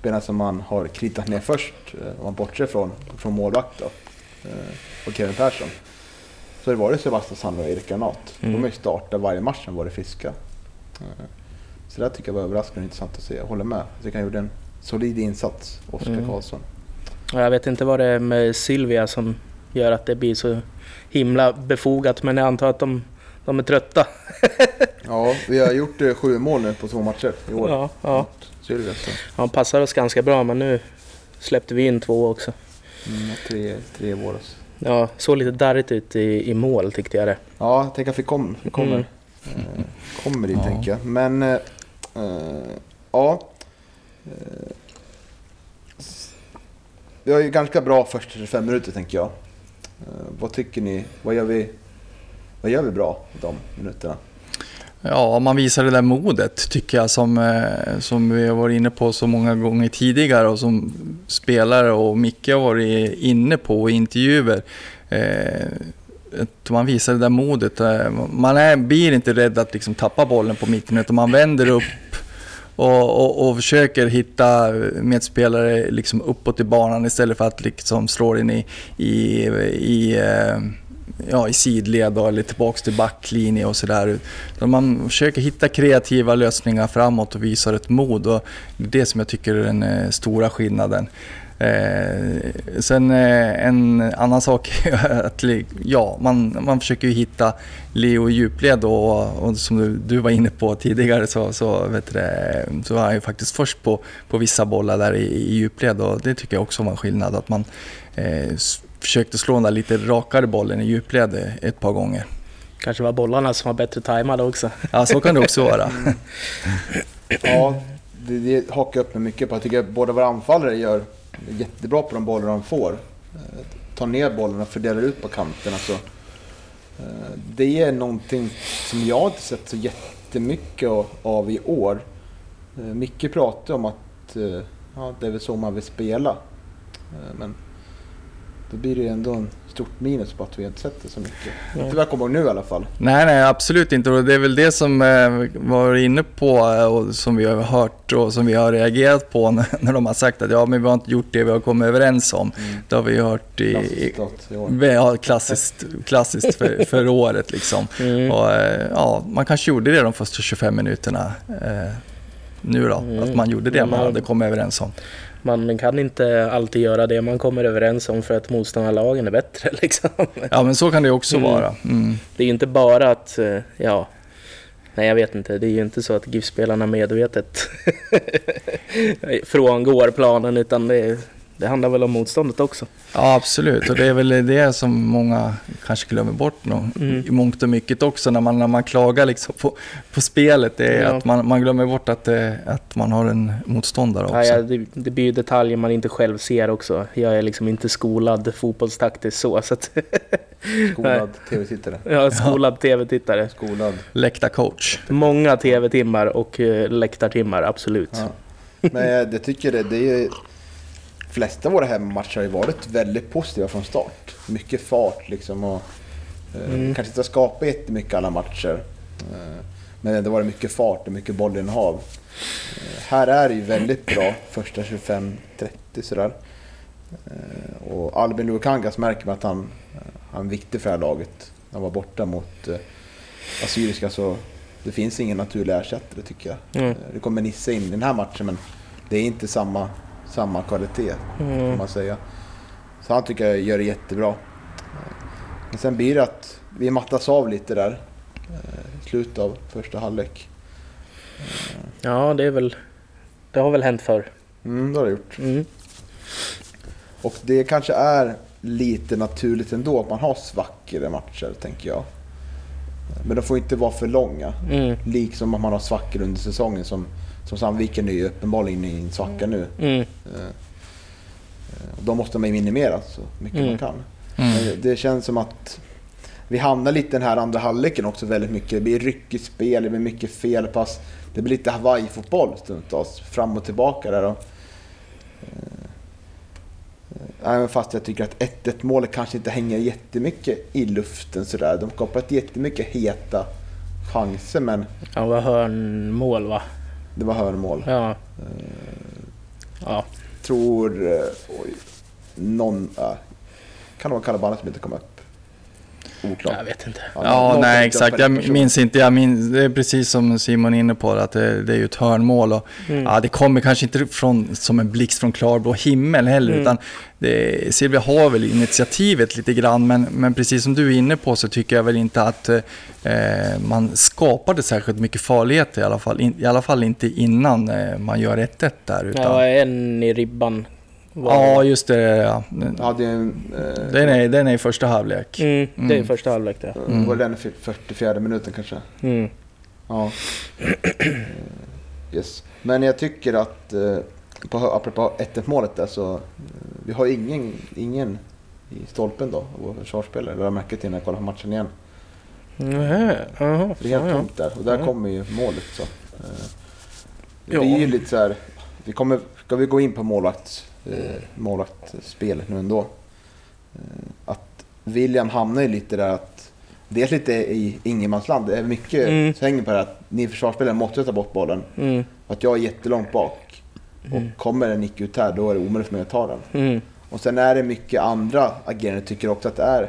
B: spelarna som man har kritat ner först, eh, om man bortser från, från målvakt då, eh, och Kevin Persson. Så det var det Sebastian Sandberg och Erik Granat.
D: Mm.
B: De har startat varje match sen var det friska. Eh, Så det tycker jag var överraskande intressant att se. Jag håller med. Jag tycker han gjorde en solid insats, Oskar
D: Mm.
B: Karlsson.
D: Och jag vet inte vad det är med Silvia som gör att det blir så himla befogat, men jag antar att de, de är trötta.
B: Ja, vi har gjort sju mål nu på två matcher i år.
D: Ja, ja.
B: Sylvia, så.
D: Han passar oss ganska bra, men nu släppte vi in två också.
B: Mm, tre, tre våras.
D: Ja, såg lite darrigt ut i, i mål tyckte jag det.
B: Ja, jag tänker att vi, kom, kommer,
D: Mm.
B: eh, kommer dit
C: Ja.
B: tänker jag. Men eh, eh, ja. Eh, vi har ju ganska bra första 25 minuter tänker jag. Eh, vad tycker ni? Vad gör vi, vad gör vi bra de minuterna?
C: Ja, man visar det där modet tycker jag som, eh, som vi har varit inne på så många gånger tidigare och som spelare och Micke har varit inne på i intervjuer. Eh, att man visar det där modet. Eh, man är, blir inte rädd att liksom tappa bollen på mitten utan man vänder upp och, och, och försöker hitta medspelare liksom uppåt i banan istället för att liksom slå in i, i, i ja, i sidled då, eller tillbaks till backlinje och sådär. Så Man försöker hitta kreativa lösningar framåt och visar ett mod och det är det som jag tycker är den eh, stora skillnaden. Eh, sen eh, en annan sak är att ja, man, man försöker ju hitta Leo i djupled och, och som du, du var inne på tidigare så, så, vet du, eh, så var han ju faktiskt först på, på vissa bollar där i, i djupled och det tycker jag också var en skillnad att man eh, försökte slå den där lite rakare bollen i djupled ett par gånger.
D: Kanske var bollarna som var bättre tajmade också.
C: Ja, så kan det också vara.
B: Ja, det, det hakar jag upp mig mycket på. Jag tycker att båda våra anfallare gör jättebra på de bollar de får. Eh, tar ner bollen och fördelar ut på kanterna. Så, eh, det är någonting som jag inte sett så jättemycket av- av i år. Eh, Micke pratade om att ja, det är väl så man vill spela. Men då blir det ju ändå en stort minus på att vi inte sett det så mycket.
D: Ja.
B: Inte vad jag kommer ihåg nu i alla fall.
C: Nej, nej, absolut inte. Och det är väl det som eh, var inne på eh, och som vi har hört och som vi har reagerat på när, när de har sagt att ja, men vi har inte gjort det vi har kommit överens om. Det har vi hört i...
B: Klassiskt
C: i
B: år.
C: Ja, klassiskt, klassiskt för, för året liksom.
D: Mm.
C: Och, eh, ja, man kanske gjorde det de första 25 minuterna eh, nu då.
D: Mm.
C: Att man gjorde det man
D: man-
C: hade kommit överens om.
D: Man kan inte alltid göra det man kommer överens om för att motståndarlagen är bättre. Liksom.
C: Ja, men så kan det också
D: Mm.
C: vara. Mm.
D: Det är ju inte bara att, eh, ja, nej jag vet inte, det är ju inte så att GIF-spelarna medvetet frångår planen utan det, det handlar väl om motståndet också.
C: Ja, absolut. Och det är väl det som många kanske glömmer bort nå-
D: Mm.
C: i mångt och mycket också när man, när man klagar liksom på, på spelet. Det är
D: Ja.
C: att man, man glömmer bort att, det, att man har en motståndare också.
D: Ja, ja, det, det blir ju detaljer man inte själv ser också. Jag är liksom inte skolad fotbollstaktiskt så. så att,
B: Skolad tv-tittare.
D: jag är skolad tv-tittare.
B: Skolad.
C: Läktarcoach.
D: Många tv-timmar och eh, läktartimmar, absolut.
B: Ja. Men jag det tycker det, det är ju... flesta av våra hemmamatcher har ju varit väldigt positiva från start. Mycket fart liksom och... eh,
D: Mm.
B: Kanske inte skapat jättemycket alla matcher. Eh, Men det var mycket fart och mycket bollinnehav. Eh, här är det ju väldigt bra första 25-30 sådär. Och Albin Lukangas märker man att han, han är viktig för det här laget. Han var borta mot Assyriska så det finns ingen naturlig ersättare tycker jag.
D: Mm.
B: Det kommer Nisse in i den här matchen men det är inte samma, samma kvalitet
D: Mm.
B: får man säga. Så han tycker jag gör det jättebra. Men sen blir det att vi mattas av lite där eh, i slutet av första halvlek.
D: Ja, det är väl... Det har väl hänt förr.
B: Mm, det har det gjort.
D: Mm.
B: Och det kanske är lite naturligt ändå att man har svackor i matcher, tänker jag. Men de får inte vara för långa.
D: Mm.
B: Liksom om man har svackor under säsongen som, som Sandviken är ju uppenbarligen i en svacka nu.
D: Mm.
B: Eh, och Då måste man ju minimera så mycket
D: Mm.
B: man kan.
C: Mm.
B: Men Det känns som att vi hamnar lite i den här andra halvleken också väldigt mycket. Det blir ryckigt spel, det blir mycket felpass. Det blir lite Hawaii-fotboll stundtals, fram och tillbaka där. Och, eh, även fast jag tycker att 1-1 målet kanske inte hänger jättemycket i luften sådär. De skapat jättemycket heta chanser men
D: Han var hörnmål va?
B: Det var hörnmål.
D: Ja. Ja.
B: Tror... eh, Oj, någon... Äh, kan det vara Kalabanis som inte kom upp? Oklart.
D: Jag vet inte.
C: Ja,
B: som
C: nej exakt. Jag minns inte. Jag minns, det är precis som Simon är inne på, att det, det är ju ett hörnmål. Och,
D: Mm.
C: ja, det kommer kanske inte från, som en blixt från klarblå himmel heller,
D: Mm.
C: utan det, Silvia har väl initiativet lite grann, men, men precis som du är inne på så tycker jag väl inte att eh, man skapade särskilt mycket farligheter i alla fall. In, I alla fall inte innan eh, man gör 1-1 där. Utan,
D: Ja, en i ribban. Var-
C: ja, just det. Ja.
B: Ju en... Eh,
C: Den, är, den är i första halvlek.
D: Mm, det är
C: Mm.
D: första halvlek det.
B: mm. Var den i 44 minuten kanske?
D: Mm.
B: Ja. Eh, yes. Men jag tycker att, eh, på, apropå 1-1 målet där så, vi har ingen, ingen i stolpen då, av våra försvarsspelare. Det har jag märkt till när jag kollar på matchen igen.
D: Nähä, jaha.
B: Det är helt
D: Ja, ja.
B: tomt där och där
D: Ja.
B: kommer ju målet. Så. Eh, Det
D: Ja.
B: är ju lite så här, vi kommer, ska vi gå in på målvakt, eh, målvaktsspelet nu ändå? Eh, att William hamnar ju lite där att, dels lite i ingenmansland, det är mycket
D: Mm.
B: som hänger på det här att ni försvarsspelare måste ta bort bollen.
D: Mm.
B: Att jag är jättelångt bak och kommer en nick ut här, då är det omöjligt för mig att ta den.
D: Mm.
B: Och sen är det mycket andra agerande tycker också att det är,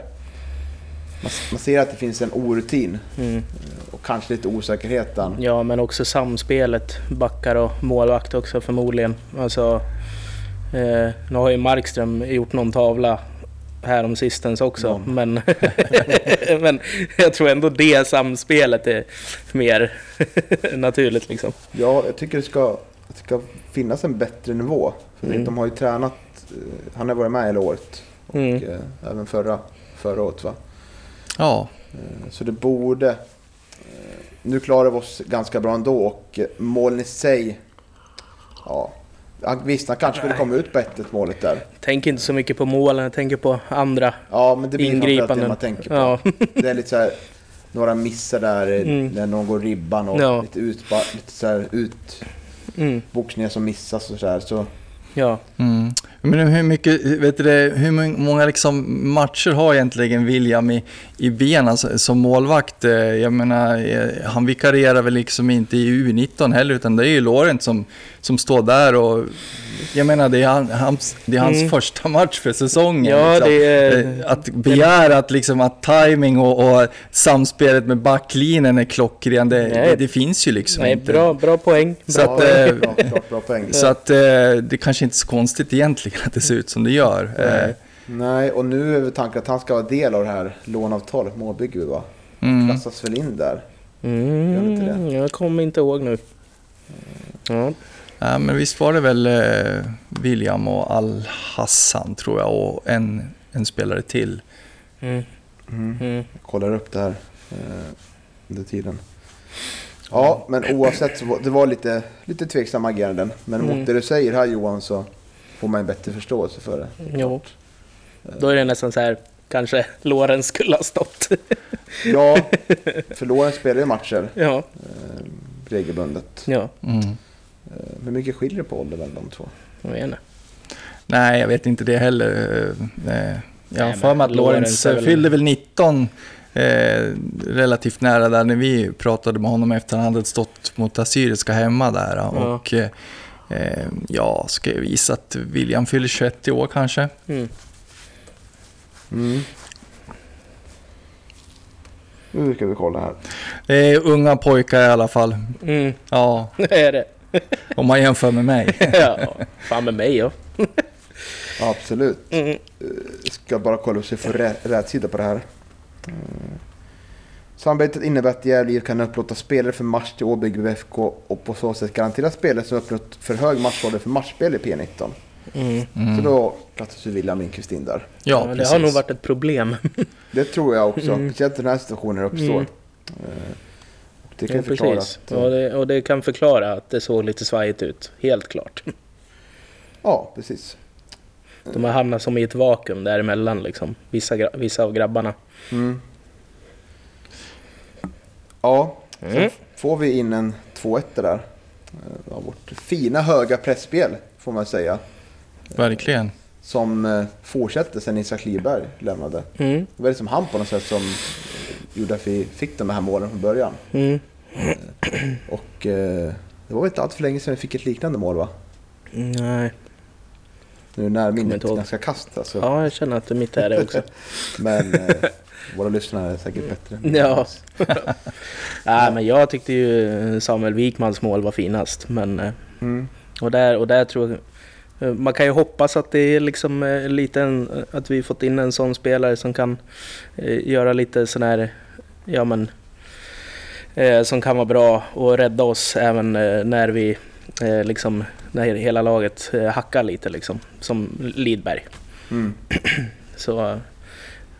B: man, man ser att det finns en orutin
D: Mm.
B: och kanske lite osäkerhet. där.
D: Ja, men också samspelet, backar och målvakt också förmodligen. Alltså, eh, nu har ju Markström gjort någon tavla här om sistens också,
B: Någon.
D: men, men jag tror ändå det samspelet är mer naturligt liksom.
B: Ja, jag tycker det ska, det ska finnas en bättre nivå. För
D: Mm.
B: De har ju tränat, eh, han har varit med hela året och
D: Mm.
B: eh, även förra, förra året va.
C: Ja,
B: Eh, Så det borde... eh, Nu klarar vi oss ganska bra ändå och eh, målen i sig... Ja, han kanske skulle komma ut på 1 målet där.
D: Tänk inte så mycket på målen, jag tänker på andra
B: Ja, men det blir framförallt det
D: ingripanden.
B: man tänker på.
D: Ja.
B: Det är lite så här, några missar där
D: Mm.
B: när någon går ribban och
D: Ja.
B: lite, utba, lite så här
D: Mm.
B: utboxningar som missas och så här. Så
D: Ja.
C: Mm. Men hur mycket, vet du hur många liksom matcher har egentligen William i, i benen alltså, som målvakt? Eh, Jag menar, eh, han vikarierar väl liksom inte i U19 heller, utan det är ju Lorent som, som står där och jag menar, det är, han, hans, det är hans
D: Mm.
C: första match för säsongen.
D: Ja,
C: liksom.
D: det är-
C: Eh, Att begära att, liksom, att timing och, och samspelet med backlinjen är klockren, det,
D: Nej.
C: det, det finns ju liksom
D: Nej,
C: inte.
D: bra, bra poäng. Bra
C: Så att,
D: poäng.
C: eh,
B: bra, klart, bra poäng.
C: Så att eh, det kanske inte är så konstigt egentligen att det ser ut som det gör. Eh,
B: Nej, och nu är väl tanken att han ska vara del av det här låneavtalet, Målbygge va?
C: mm.
B: Klassas väl in där.
D: Mm, jag kommer inte ihåg nu. Ja.
C: Ja, men visst var det väl eh, William och Al-Hassan tror jag och en, en spelare till.
D: Mm. Mm.
B: Kollar upp det här eh, under tiden. Ja, men oavsett så var det var lite, lite tveksamma ageranden. Men
D: Mm.
B: mot det du säger här Johan så får man en bättre förståelse för det.
D: Jo. Då är det nästan så här, kanske Loren skulle ha stått.
B: Ja, för Loren spelar ju matcher
D: ja.
B: eh, regelbundet.
D: Ja,
C: Mm.
B: Eh, hur mycket skiljer det på ålder mellan de två?
D: jag vet inte.
C: Nej, jag vet inte det heller. Eh, Jag har för mig att Lorenz
D: väl-
C: fyllde väl 19 eh, relativt nära där när vi pratade med honom efter han hade stått mot Assyriska hemma där.
D: Ja.
C: Och eh, eh, ja, ska jag visa att William fyller 21 i år kanske.
D: Mm.
B: Mm. Nu ska vi kolla här.
C: Det är unga pojkar i alla fall.
D: Mm.
C: Ja,
D: Det är det.
C: om man jämför med mig.
D: ja, fan med mig ja.
B: Absolut.
D: Mm.
B: Ska bara kolla så vi får rä- rätt sida på det här. Mm. Samarbetet innebär att Gävle kan upplåta spelare för match till Åby GBFK och på så sätt garantera spelare som uppnått för hög matchålder för matchspel i P19.
D: Mm.
B: Så då plattas ju William Lindqvist in där.
C: Ja,
D: Ja, det
C: precis.
D: har nog varit ett problem.
B: Det tror jag också,
D: Mm.
B: speciellt när den här situationen uppstår.
D: Mm.
B: Eh, och Det kan
D: Ja,
B: förklara
D: precis.
B: att, eh,
D: Och det, och det kan förklara att det såg lite svajigt ut. Helt klart.
B: Ja, precis.
D: De har hamnat som i ett vakuum däremellan liksom. Vissa, vissa av grabbarna.
B: Mm. Ja,
D: Mm.
B: så får vi in en 2-1 där. eh, Av vårt fina höga pressspel får man säga.
C: Verkligen.
B: Som eh, fortsätter sen Isak Liberg lämnade.
D: Mm.
B: Det var liksom han på något sätt som gjorde att vi fick de här målen från början.
D: Mm.
B: Och eh, det var väl inte allt för länge sedan vi fick ett liknande mål va?
D: Nej.
B: Nu när minnet
D: inte
B: är
D: ihåg.
B: ganska kast alltså.
D: Ja, jag känner att mitt är det också.
B: Men eh, våra lyssnare är säkert bättre.
D: Ja. Nej, men jag tyckte ju Samuel Wikmans mål var finast. Men, eh,
B: Mm.
D: och, där, och där tror jag... eh, Man kan ju hoppas att det är liksom eh, lite en, att vi fått in en sån spelare som kan eh, göra lite sån här, ja men, eh, som kan vara bra och rädda oss även eh, när vi, eh, liksom, när hela laget eh, hackar lite liksom, som Lidberg.
B: Mm.
D: Så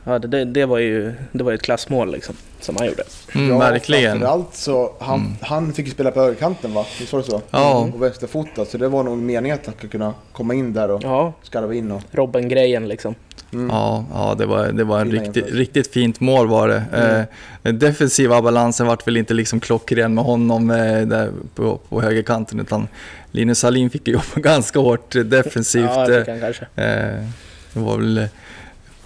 D: ja, det- det, var ju det var ju ett klassmål liksom, som han gjorde.
C: Mm,
B: ja,
C: verkligen.
B: Framförallt så, han, han fick ju spela på högerkanten va? Visst var det så?
C: Ja.
B: Och vänsterfotad, så det var nog meningen att han skulle kunna komma in där och
D: Ja,
B: skarva in och...
D: Robben-grejen liksom.
B: Mm.
C: Ja, ja det var, det var en riktigt, riktigt fint mål var det.
B: Mm.
C: Eh, defensiva balansen vart väl inte liksom klockren med honom eh, där på, på högerkanten utan Linus Hallin fick ju jobba ganska hårt eh, defensivt.
D: Ja, det
C: eh,
D: fick han kanske.
C: eh, det var väl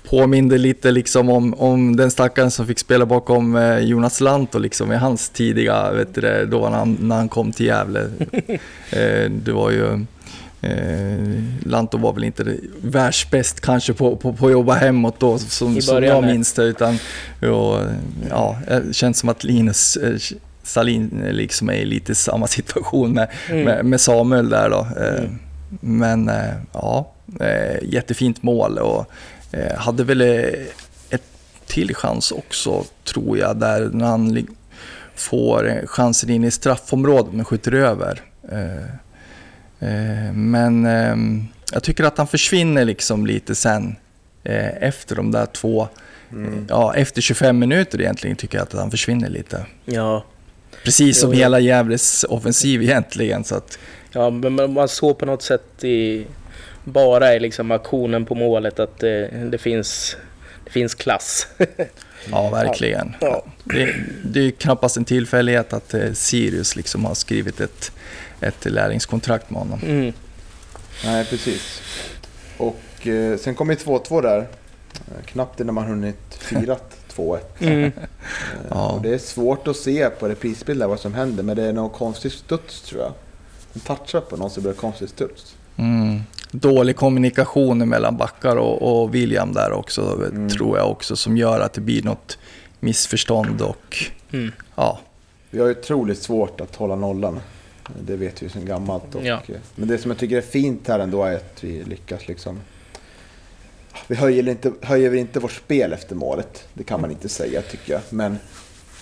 C: eh, påminde lite liksom om, om den stackaren som fick spela bakom eh, Jonas Lantto liksom i hans tidiga, vet du då när han, när han kom till Gävle. eh, det var ju Eh, Lanto var väl inte världsbäst kanske på, på, på att jobba hemåt då som, som jag minns det. Utan, och, ja, det känns som att Linus eh, Salin eh, liksom är i lite samma situation med,
D: Mm.
C: med, med Samuel där då. Eh,
D: Mm.
C: Men eh, ja, eh, jättefint mål och eh, hade väl eh, ett till chans också tror jag där när han får eh, chansen in i straffområdet men skjuter över. Eh, eh, Men ehm, jag tycker att han försvinner liksom lite sen eh, efter de där två,
B: Mm.
C: ja efter 25 minuter egentligen tycker jag att han försvinner lite.
D: Ja,
C: Precis som
D: Jo,
C: hela Gävles offensiv egentligen. Så att,
D: ja men man såg på något sätt i, bara i liksom aktionen på målet att det, det, finns, det finns klass.
C: ja, verkligen.
D: Ja.
C: Det, det är knappast en tillfällighet att eh, Sirius liksom har skrivit ett, ett lärlingskontrakt med honom.
D: Mm.
B: Nej, precis. Och eh, sen kom ju 2-2 där. Eh, knappt innan man hunnit firat 2-1.
D: Mm.
B: Eh, och det är svårt att se på reprisbilder vad som händer, men det är någon konstig studs tror jag. En touchar på någon som blir konstig studs.
C: Mm. Dålig kommunikation mellan Backar och, och William där också,
B: Mm.
C: tror jag också, som gör att det blir något missförstånd och
D: Mm.
C: ja,
B: Vi har ju otroligt svårt att hålla nollan. Det vet vi ju sedan gammalt. Och,
D: Ja.
B: Men det som jag tycker är fint här ändå är att vi lyckas liksom... Vi höjer inte, höjer väl inte vårt spel efter målet. Det kan man inte säga tycker jag. Men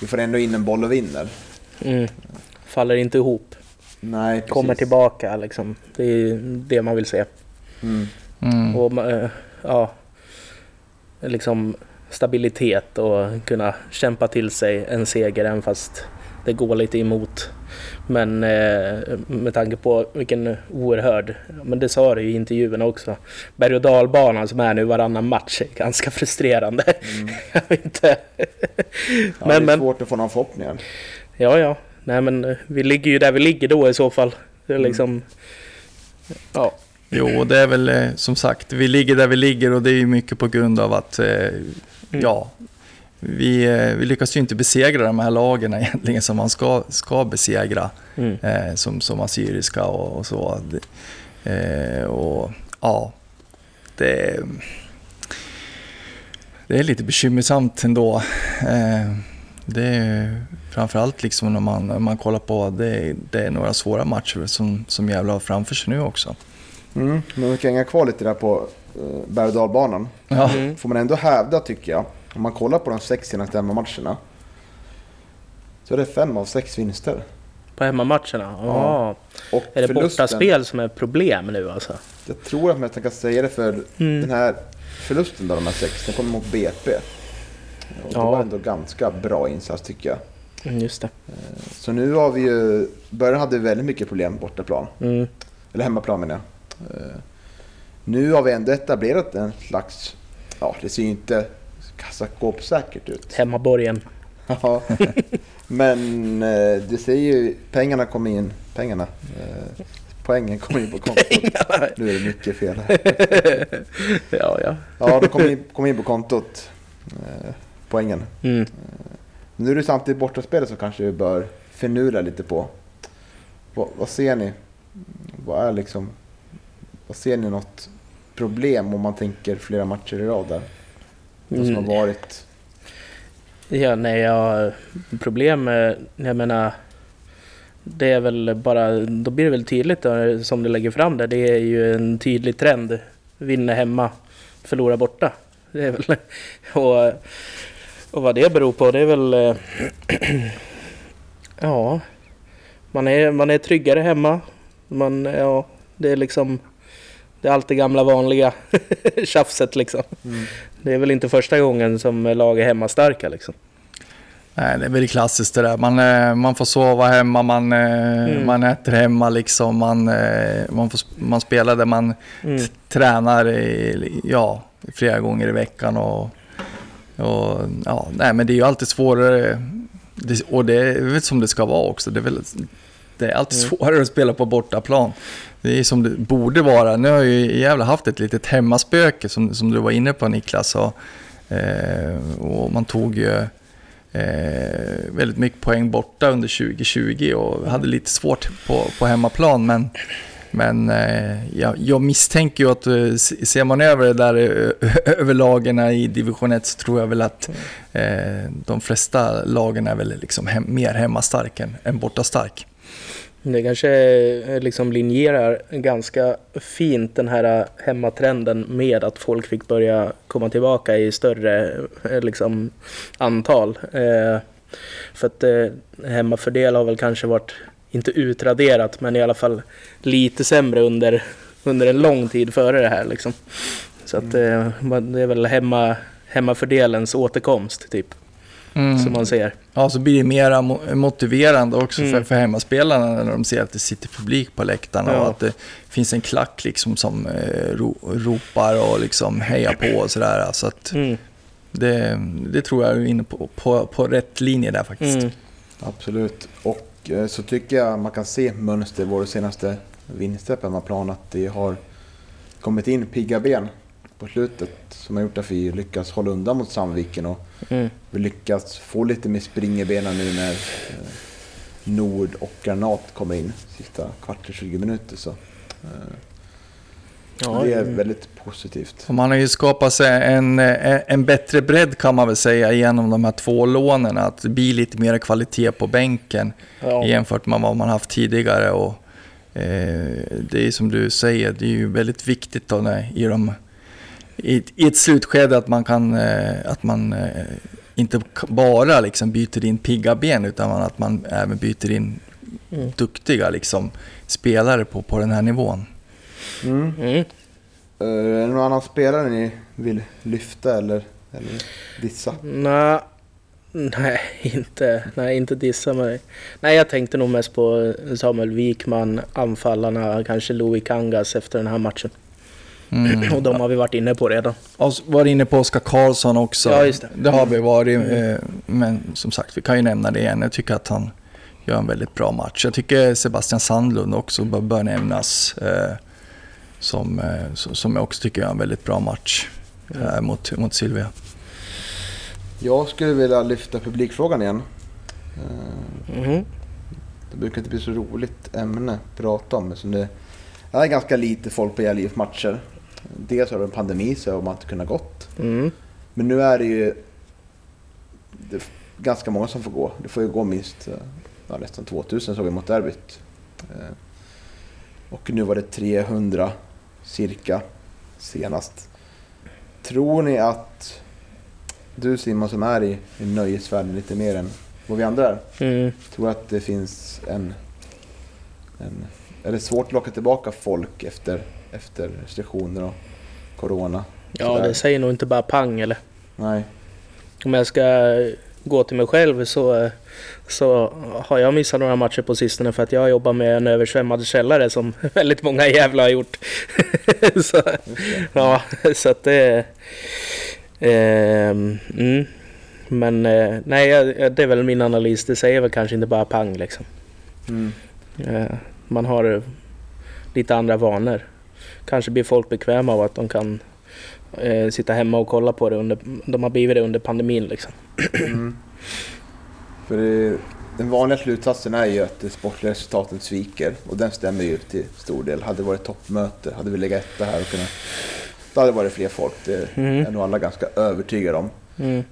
B: vi får ändå in en boll och vinner.
D: Mm. Faller inte ihop.
B: Nej, precis.
D: Kommer tillbaka liksom. Det är det man vill se.
B: Mm.
C: mm.
D: Och eh, ja, liksom stabilitet och kunna kämpa till sig en seger även fast det går lite emot. Men eh, med tanke på vilken oerhörd, men det sa du i intervjun också, berg och dalbanan som är nu varannan match är ganska frustrerande. Jag vet inte.
B: Ja,
D: men,
B: det är
D: men,
B: svårt att få någon förhoppningar.
D: ja, ja. Nej, men eh, vi ligger ju där vi ligger då i så fall. Det är liksom, ja.
C: Jo, det är väl eh, som sagt, vi ligger där vi ligger och det är ju mycket på grund av att, eh, ja, vi, vi lyckas ju inte besegra de här lagen egentligen som man ska, ska besegra.
D: Mm.
C: Eh, som, som Assyriska och, och så. Eh, och ja, det, det är lite bekymmersamt ändå. Eh, det är framförallt liksom när man, när man kollar på det, det är några svåra matcher som, som Gävle har framför sig nu också.
B: Mm. Men vi kan hänga kvar lite där på uh, berg och dalbanan.
C: Ja,
D: Mm.
B: Får man ändå hävda tycker jag, om man kollar på de sex senaste hemmamatcherna. Så är det fem av sex vinster.
D: På hemmamatcherna? Ja.
B: Och
D: Är det
B: förlusten-
D: bortaspel som är problem nu alltså?
B: Jag tror att man kan säga det för
D: Mm.
B: den här förlusten då, de här sex, den kom mot BP. Och det
D: Ja.
B: var ändå ganska bra insats tycker jag.
D: Mm, Just det.
B: Så nu har vi ju, början hade vi väldigt mycket problem bortaplan.
D: Mm.
B: Eller hemmaplan menar jag. Eh, Nu har vi ändå etablerat en slags, ja det ser ju inte kassaskåpssäkert ut.
D: Hemmaborgen.
B: Ja. Men eh, det säger ju, pengarna kommer in, pengarna, eh, poängen kommer in på kontot. Nu är det mycket fel här.
D: ja, ja.
B: Ja, de kommer in, kom in på kontot, eh, poängen.
D: Mm.
B: Nu är det samtidigt bortaspelet som kanske vi bör finura lite på. Vad, vad ser ni? Vad är liksom, vad ser ni något problem om man tänker flera matcher i rad där? De som
D: Mm.
B: har varit,
D: Ja, nej, jag problem med, jag menar, det är väl bara, då blir det väl tydligt då, som du lägger fram det. Det är ju en tydlig trend. Vinner hemma, förlorar borta. Det är väl, och, och vad det beror på, det är väl, eh, ja, man är, man är tryggare hemma. Man, ja, det är liksom, det är allt det gamla vanliga tjafset liksom. Det är väl inte första gången som lag är hemmastarka liksom.
C: nej, det är väl klassiskt det där. Man, eh, man får sova hemma, man, eh,
D: Mm.
C: man äter hemma liksom. Man, man, får, man spelar där man
D: Mm.
C: tränar i, ja, flera gånger i veckan. Och, och, ja, nej, men det är ju alltid svårare. Det, och det är väl som det ska vara också. Det är, väl, det är alltid
D: Mm.
C: svårare att spela på bortaplan. Det är som det borde vara. Nu har ju Gävle haft ett litet hemmaspöke som, som du var inne på Niklas. Och, eh, och man tog ju eh, väldigt mycket poäng borta under 2020 och hade lite svårt på, på hemmaplan. Men, men eh, jag, jag misstänker ju att eh, ser man över det där eh, över lagen i division 1 så tror jag väl att eh, de flesta lagen är väl liksom hem, mer hemmastark än, än bortastark.
D: Det kanske eh, liksom linjerar ganska fint den här hemmatrenden med att folk fick börja komma tillbaka i större liksom, antal. Eh, för att eh, hemmafördel har väl kanske varit, inte utraderat, men i alla fall lite sämre under, under en lång tid före det här. Liksom. Så att eh, man- det är väl hemma, hemmafördelens återkomst, typ,
C: Mm.
D: som man ser.
C: Ja, så blir det mera mo- motiverande också för,
D: Mm.
C: för hemmaspelarna när de ser att det sitter publik på läktarna
D: Ja.
C: och att det finns en klack liksom som eh, ro, ropar och liksom hejar på och sådär. Så att
D: Mm.
C: det, det tror jag är inne på, på, på rätt linje där faktiskt.
D: Mm.
B: absolut. Och eh, så tycker jag man kan se mönster i våra senaste vinster på hemmaplan att det har kommit in pigga ben på slutet som har gjort att vi lyckas hålla undan mot Sandviken och
D: Mm.
B: vi lyckas få lite mer spring i benen nu när eh, Nord och Granat kommer in sista kvart till 20 minuter. Så, eh,
D: Ja,
B: det är väldigt positivt.
C: Man har ju skapat sig en, eh, en bättre bredd kan man väl säga genom de här två lånen. Att det blir lite mer kvalitet på bänken
D: Ja.
C: jämfört med vad man haft tidigare. Och, eh, det är som du säger, det är ju väldigt viktigt då när, i, de, i, i ett slutskede att man, kan, eh, att man eh, inte bara liksom byter in pigga ben utan att man även byter in
D: Mm.
C: duktiga liksom, spelare på, på den här nivån.
B: Mm.
D: Mm.
B: Eh, är det någon annan spelare ni vill lyfta eller, eller dissa?
D: Nej, nej, inte, nej, inte dissa mig. Nej, jag tänkte nog mest på Samuel Wikman, anfallarna, kanske Louis Kangas efter den här matchen.
C: Mm.
D: Och de har vi varit inne på redan.
C: Och så var inne på Oskar Karlsson också.
D: Ja, just det.
C: har vi varit.
D: Mm.
C: Eh, men som sagt, vi kan ju nämna det igen. Jag tycker att han gör en väldigt bra match. Jag tycker Sebastian Sandlund också bör, bör nämnas. Eh, som, eh, so- som jag också tycker gör en väldigt bra match
D: Mm.
C: här mot, mot Silvia.
B: Jag skulle vilja lyfta publikfrågan igen. Eh,
D: Mhm.
B: Det brukar inte bli så roligt ämne att prata om eftersom det är ganska lite folk på IF matcher. Dels har det en pandemi så har man inte kunnat gått.
D: Mm.
B: Men nu är det ju det är ganska många som får gå. Det får ju gå minst eh, ja, nästan 2000 såg vi mot derbyt. Eh, Och nu var det 300 cirka senast. Tror ni att du Simon som är i, i nöjesvärlden lite mer än vad vi andra är.
D: Mm.
B: Tror att det finns en, en... Är det svårt att locka tillbaka folk efter, efter restriktioner och corona?
D: Ja,
B: Sådär.
D: det säger nog inte bara pang eller.
B: Nej.
D: Om jag ska gå till mig själv så, så har jag missat några matcher på sistone för att jag jobbar med en översvämmad källare som väldigt många jävla har gjort. så, ja, så att det... ehm, mm. Men eh, nej, det är väl min analys. Det säger väl kanske inte bara pang liksom.
B: Mm.
D: Eh, man har eh, lite andra vanor. Kanske blir folk bekväma av att de kan eh, sitta hemma och kolla på det. Under, de har blivit det under pandemin liksom.
B: Mm. För det, den vanliga slutsatsen är ju att det sportliga resultatet sviker och den stämmer ju till stor del. Hade det varit toppmöte, hade vi legat etta här och kunnat... Då hade det varit fler folk, det
D: Mm.
B: är nog alla ganska övertygade om.
D: Mm.
B: Eh,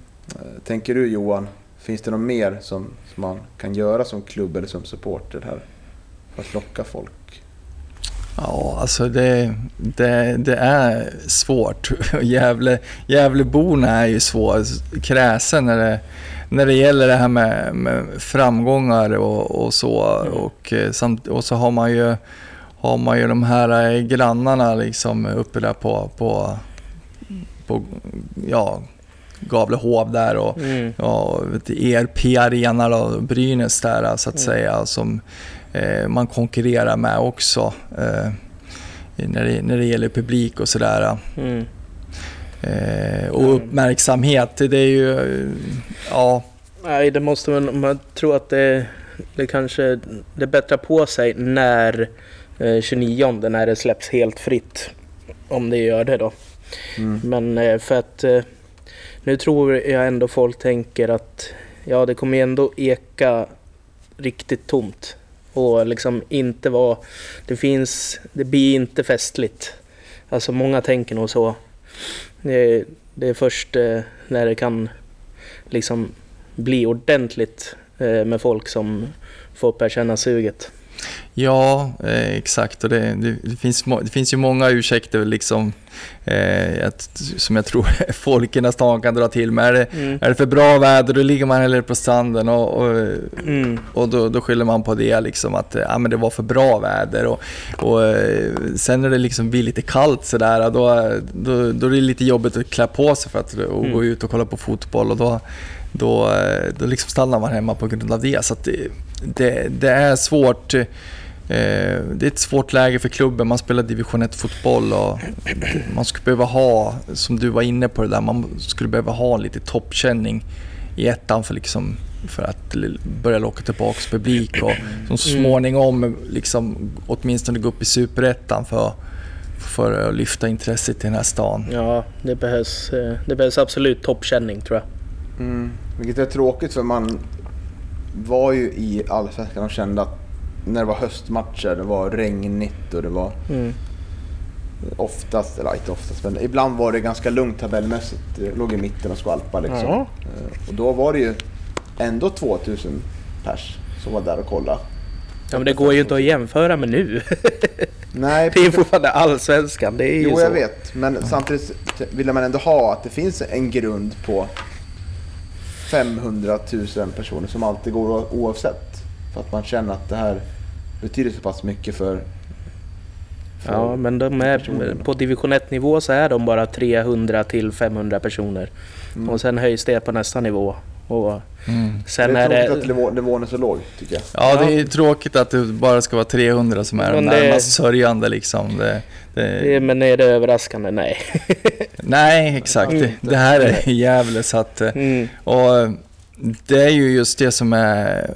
B: Tänker du Johan, finns det något mer som, som man kan göra som klubb eller som supporter här för att locka folk?
C: Ja, alltså det, det, det är svårt. Gävle, Gävleborna är ju svår, kräsen när det, när det gäller det här med, med framgångar och, och så. Och, eh, samt, och så har man ju, har man ju de här eh, grannarna liksom uppe där på, på, på ja, Gavlehov där och
D: Mm.
C: du, ERP Arena då, Brynäs där så att
D: Mm.
C: säga, som man konkurrerar med också eh, när, det, när det gäller publik och sådär.
D: Mm.
C: Eh, och uppmärksamhet, det är ju, eh, ja,
D: Nej, det måste man... Man tror att det, det kanske... Det bättrar på sig när eh, 29 när det släpps helt fritt. Om det gör det då.
B: Mm.
D: Men eh, för att... Eh, nu tror jag ändå folk tänker att... Ja, det kommer ju ändå eka riktigt tomt. Och liksom inte vara... Det finns... Det blir inte festligt. Alltså många tänker nog så. Det, det är först eh, när det kan liksom bli ordentligt eh, med folk som får börja känna suget.
C: Ja, eh, exakt. Och det, det, det, finns, det finns ju många ursäkter liksom, eh, att, som jag tror folk i nästan kan dra till med. Är det,
D: Mm.
C: är det för bra väder då ligger man hellre på stranden och, och,
D: Mm.
C: och då, då skyller man på det liksom att ja, men det var för bra väder. Och, och, eh, sen när det liksom blir lite kallt sådär då, då, då är det lite jobbigt att klä på sig för att och
D: Mm.
C: gå ut och kolla på fotboll. Och då, då, då liksom stannar man hemma på grund av det. Så det, det, det är svårt. eh, Det är ett svårt läge för klubben. Man spelar division 1-fotboll och man skulle behöva ha, som du var inne på det där, man skulle behöva ha lite toppkänning i ettan för, liksom, för att börja locka tillbaka publik och som småningom liksom, åtminstone gå upp i superettan för, för att lyfta intresset till den här stan.
D: Ja, det behövs, eh, det behövs absolut toppkänning tror jag.
B: Mm. Vilket är tråkigt för man var ju i Allsvenskan och kände att när det var höstmatcher, det var regnigt och det var
D: Mm.
B: oftast, eller inte oftast, men ibland var det ganska lugnt tabellmässigt. Det låg i mitten och skvalpade liksom.
D: Ja.
B: Eh, Och då var det ju ändå 2000 pers som var där och kollade.
D: Ja, men det går ju inte att jämföra med nu.
B: Nej,
D: Det är ju fortfarande allsvenskan. Det är ju
B: jo
D: så.
B: jag vet. Men samtidigt vill man ändå ha att det finns en grund på 500 000 personer som alltid går oavsett. För att man känner att det här betyder så pass mycket för... för
D: Ja, men de är,
B: personerna.
D: på division 1 nivå så är de bara 300 till 500 personer.
B: Mm.
D: Och sen höjs det på nästa nivå. Och
C: Mm.
D: sen
B: det
D: är
B: är tråkigt att
D: det...
B: nivå, nivån är så låg, tycker jag.
C: Ja, det är tråkigt att det bara ska vara 300 som är de
D: Men det-
C: närmast sörjande liksom. Det, det,
D: det- Men är det överraskande? Nej.
C: nej, exakt. Det, det här är Gävle så att...
D: Mm.
C: Och det är ju just det som är...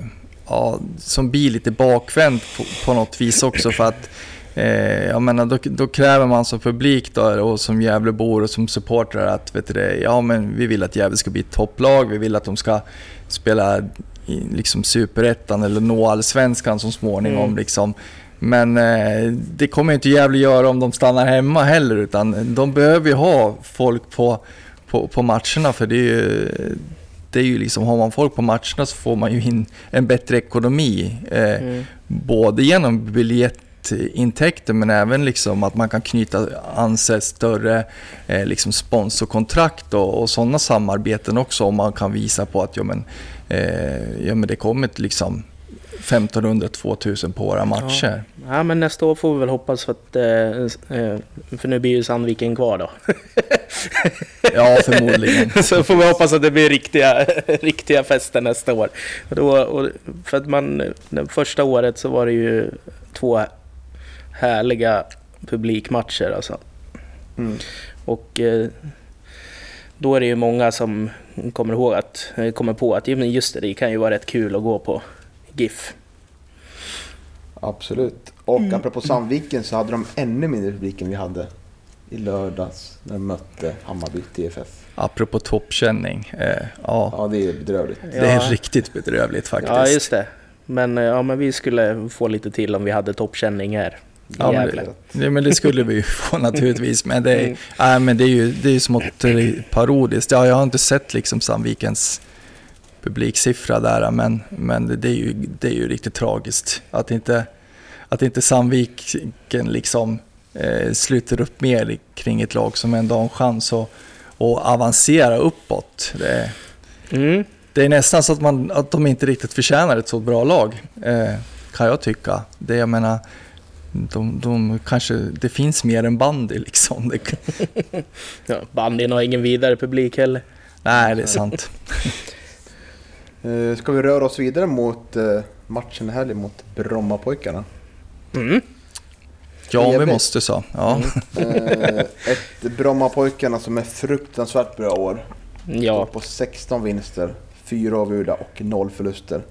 C: Ja, som blir lite bakvänt på, på något vis också för att Eh, jag menar, då, då kräver man som publik då, och som Gävlebor och som supportrar att vet du, ja, men vi vill att Gävle ska bli ett topplag, vi vill att de ska spela i liksom superettan eller nå allsvenskan så småningom.
D: Mm.
C: Liksom. Men eh, det kommer inte Gävle göra om de stannar hemma heller, utan de behöver ju ha folk på, på, på matcherna för det är ju, det är ju liksom, har man folk på matcherna så får man ju in en bättre ekonomi. Eh,
D: Mm.
C: Både genom biljettintäkter men även liksom att man kan knyta an sig större eh, liksom sponsorkontrakt och, och sådana samarbeten också om man kan visa på att ja, men, eh, ja, men det kommer liksom 1500-2000 på våra matcher.
D: Ja, men nästa år får vi väl hoppas för att... Eh, eh, för nu blir ju Sandviken kvar då.
C: Ja, förmodligen.
D: Så får vi hoppas att det blir riktiga, riktiga fester nästa år. Och då, och för att man, det första året så var det ju två härliga publikmatcher alltså.
B: Mm.
D: Och eh, då är det ju många som kommer ihåg att, eh, kommer på att ja, just det, det kan ju vara rätt kul att gå på GIF.
B: Absolut. Och apropå Sandviken så hade de ännu mindre publik än vi hade i lördags när de mötte Hammarby TFF.
C: Apropå toppkänning. Eh, ja,
B: Ja, det är bedrövligt.
C: det är
D: Ja.
C: riktigt bedrövligt faktiskt.
D: Ja, just det. Men, eh, ja, men vi skulle få lite till om vi hade toppkänning här.
C: Ja, men det, ja, men det skulle vi ju få naturligtvis. Men det, är,
D: Mm.
C: nej, men det är ju det är smått parodiskt. Ja, jag har inte sett liksom Sandvikens publiksiffra där, men, men det, det, är ju, det är ju riktigt tragiskt att inte, att inte Sandviken liksom eh, sluter upp mer kring ett lag som ändå har en chans att, att avancera uppåt. Det,
D: Mm.
C: det är nästan så att, man, att de inte riktigt förtjänar ett så bra lag, eh, kan jag tycka. Det, jag menar, de, de kanske, det finns mer än bandy liksom.
D: Ja, bandyn har ingen vidare publik heller.
C: nej, det är sant.
B: Eh, Ska vi röra oss vidare mot eh, matchen i helgen mot Brommapojkarna?
D: Mm.
C: Ja, om vi måste så. Ja.
B: Eh, Ett Brommapojkarna som är fruktansvärt bra år.
D: Ja,
B: på 16 vinster, 4 avgjorda och 0 förluster.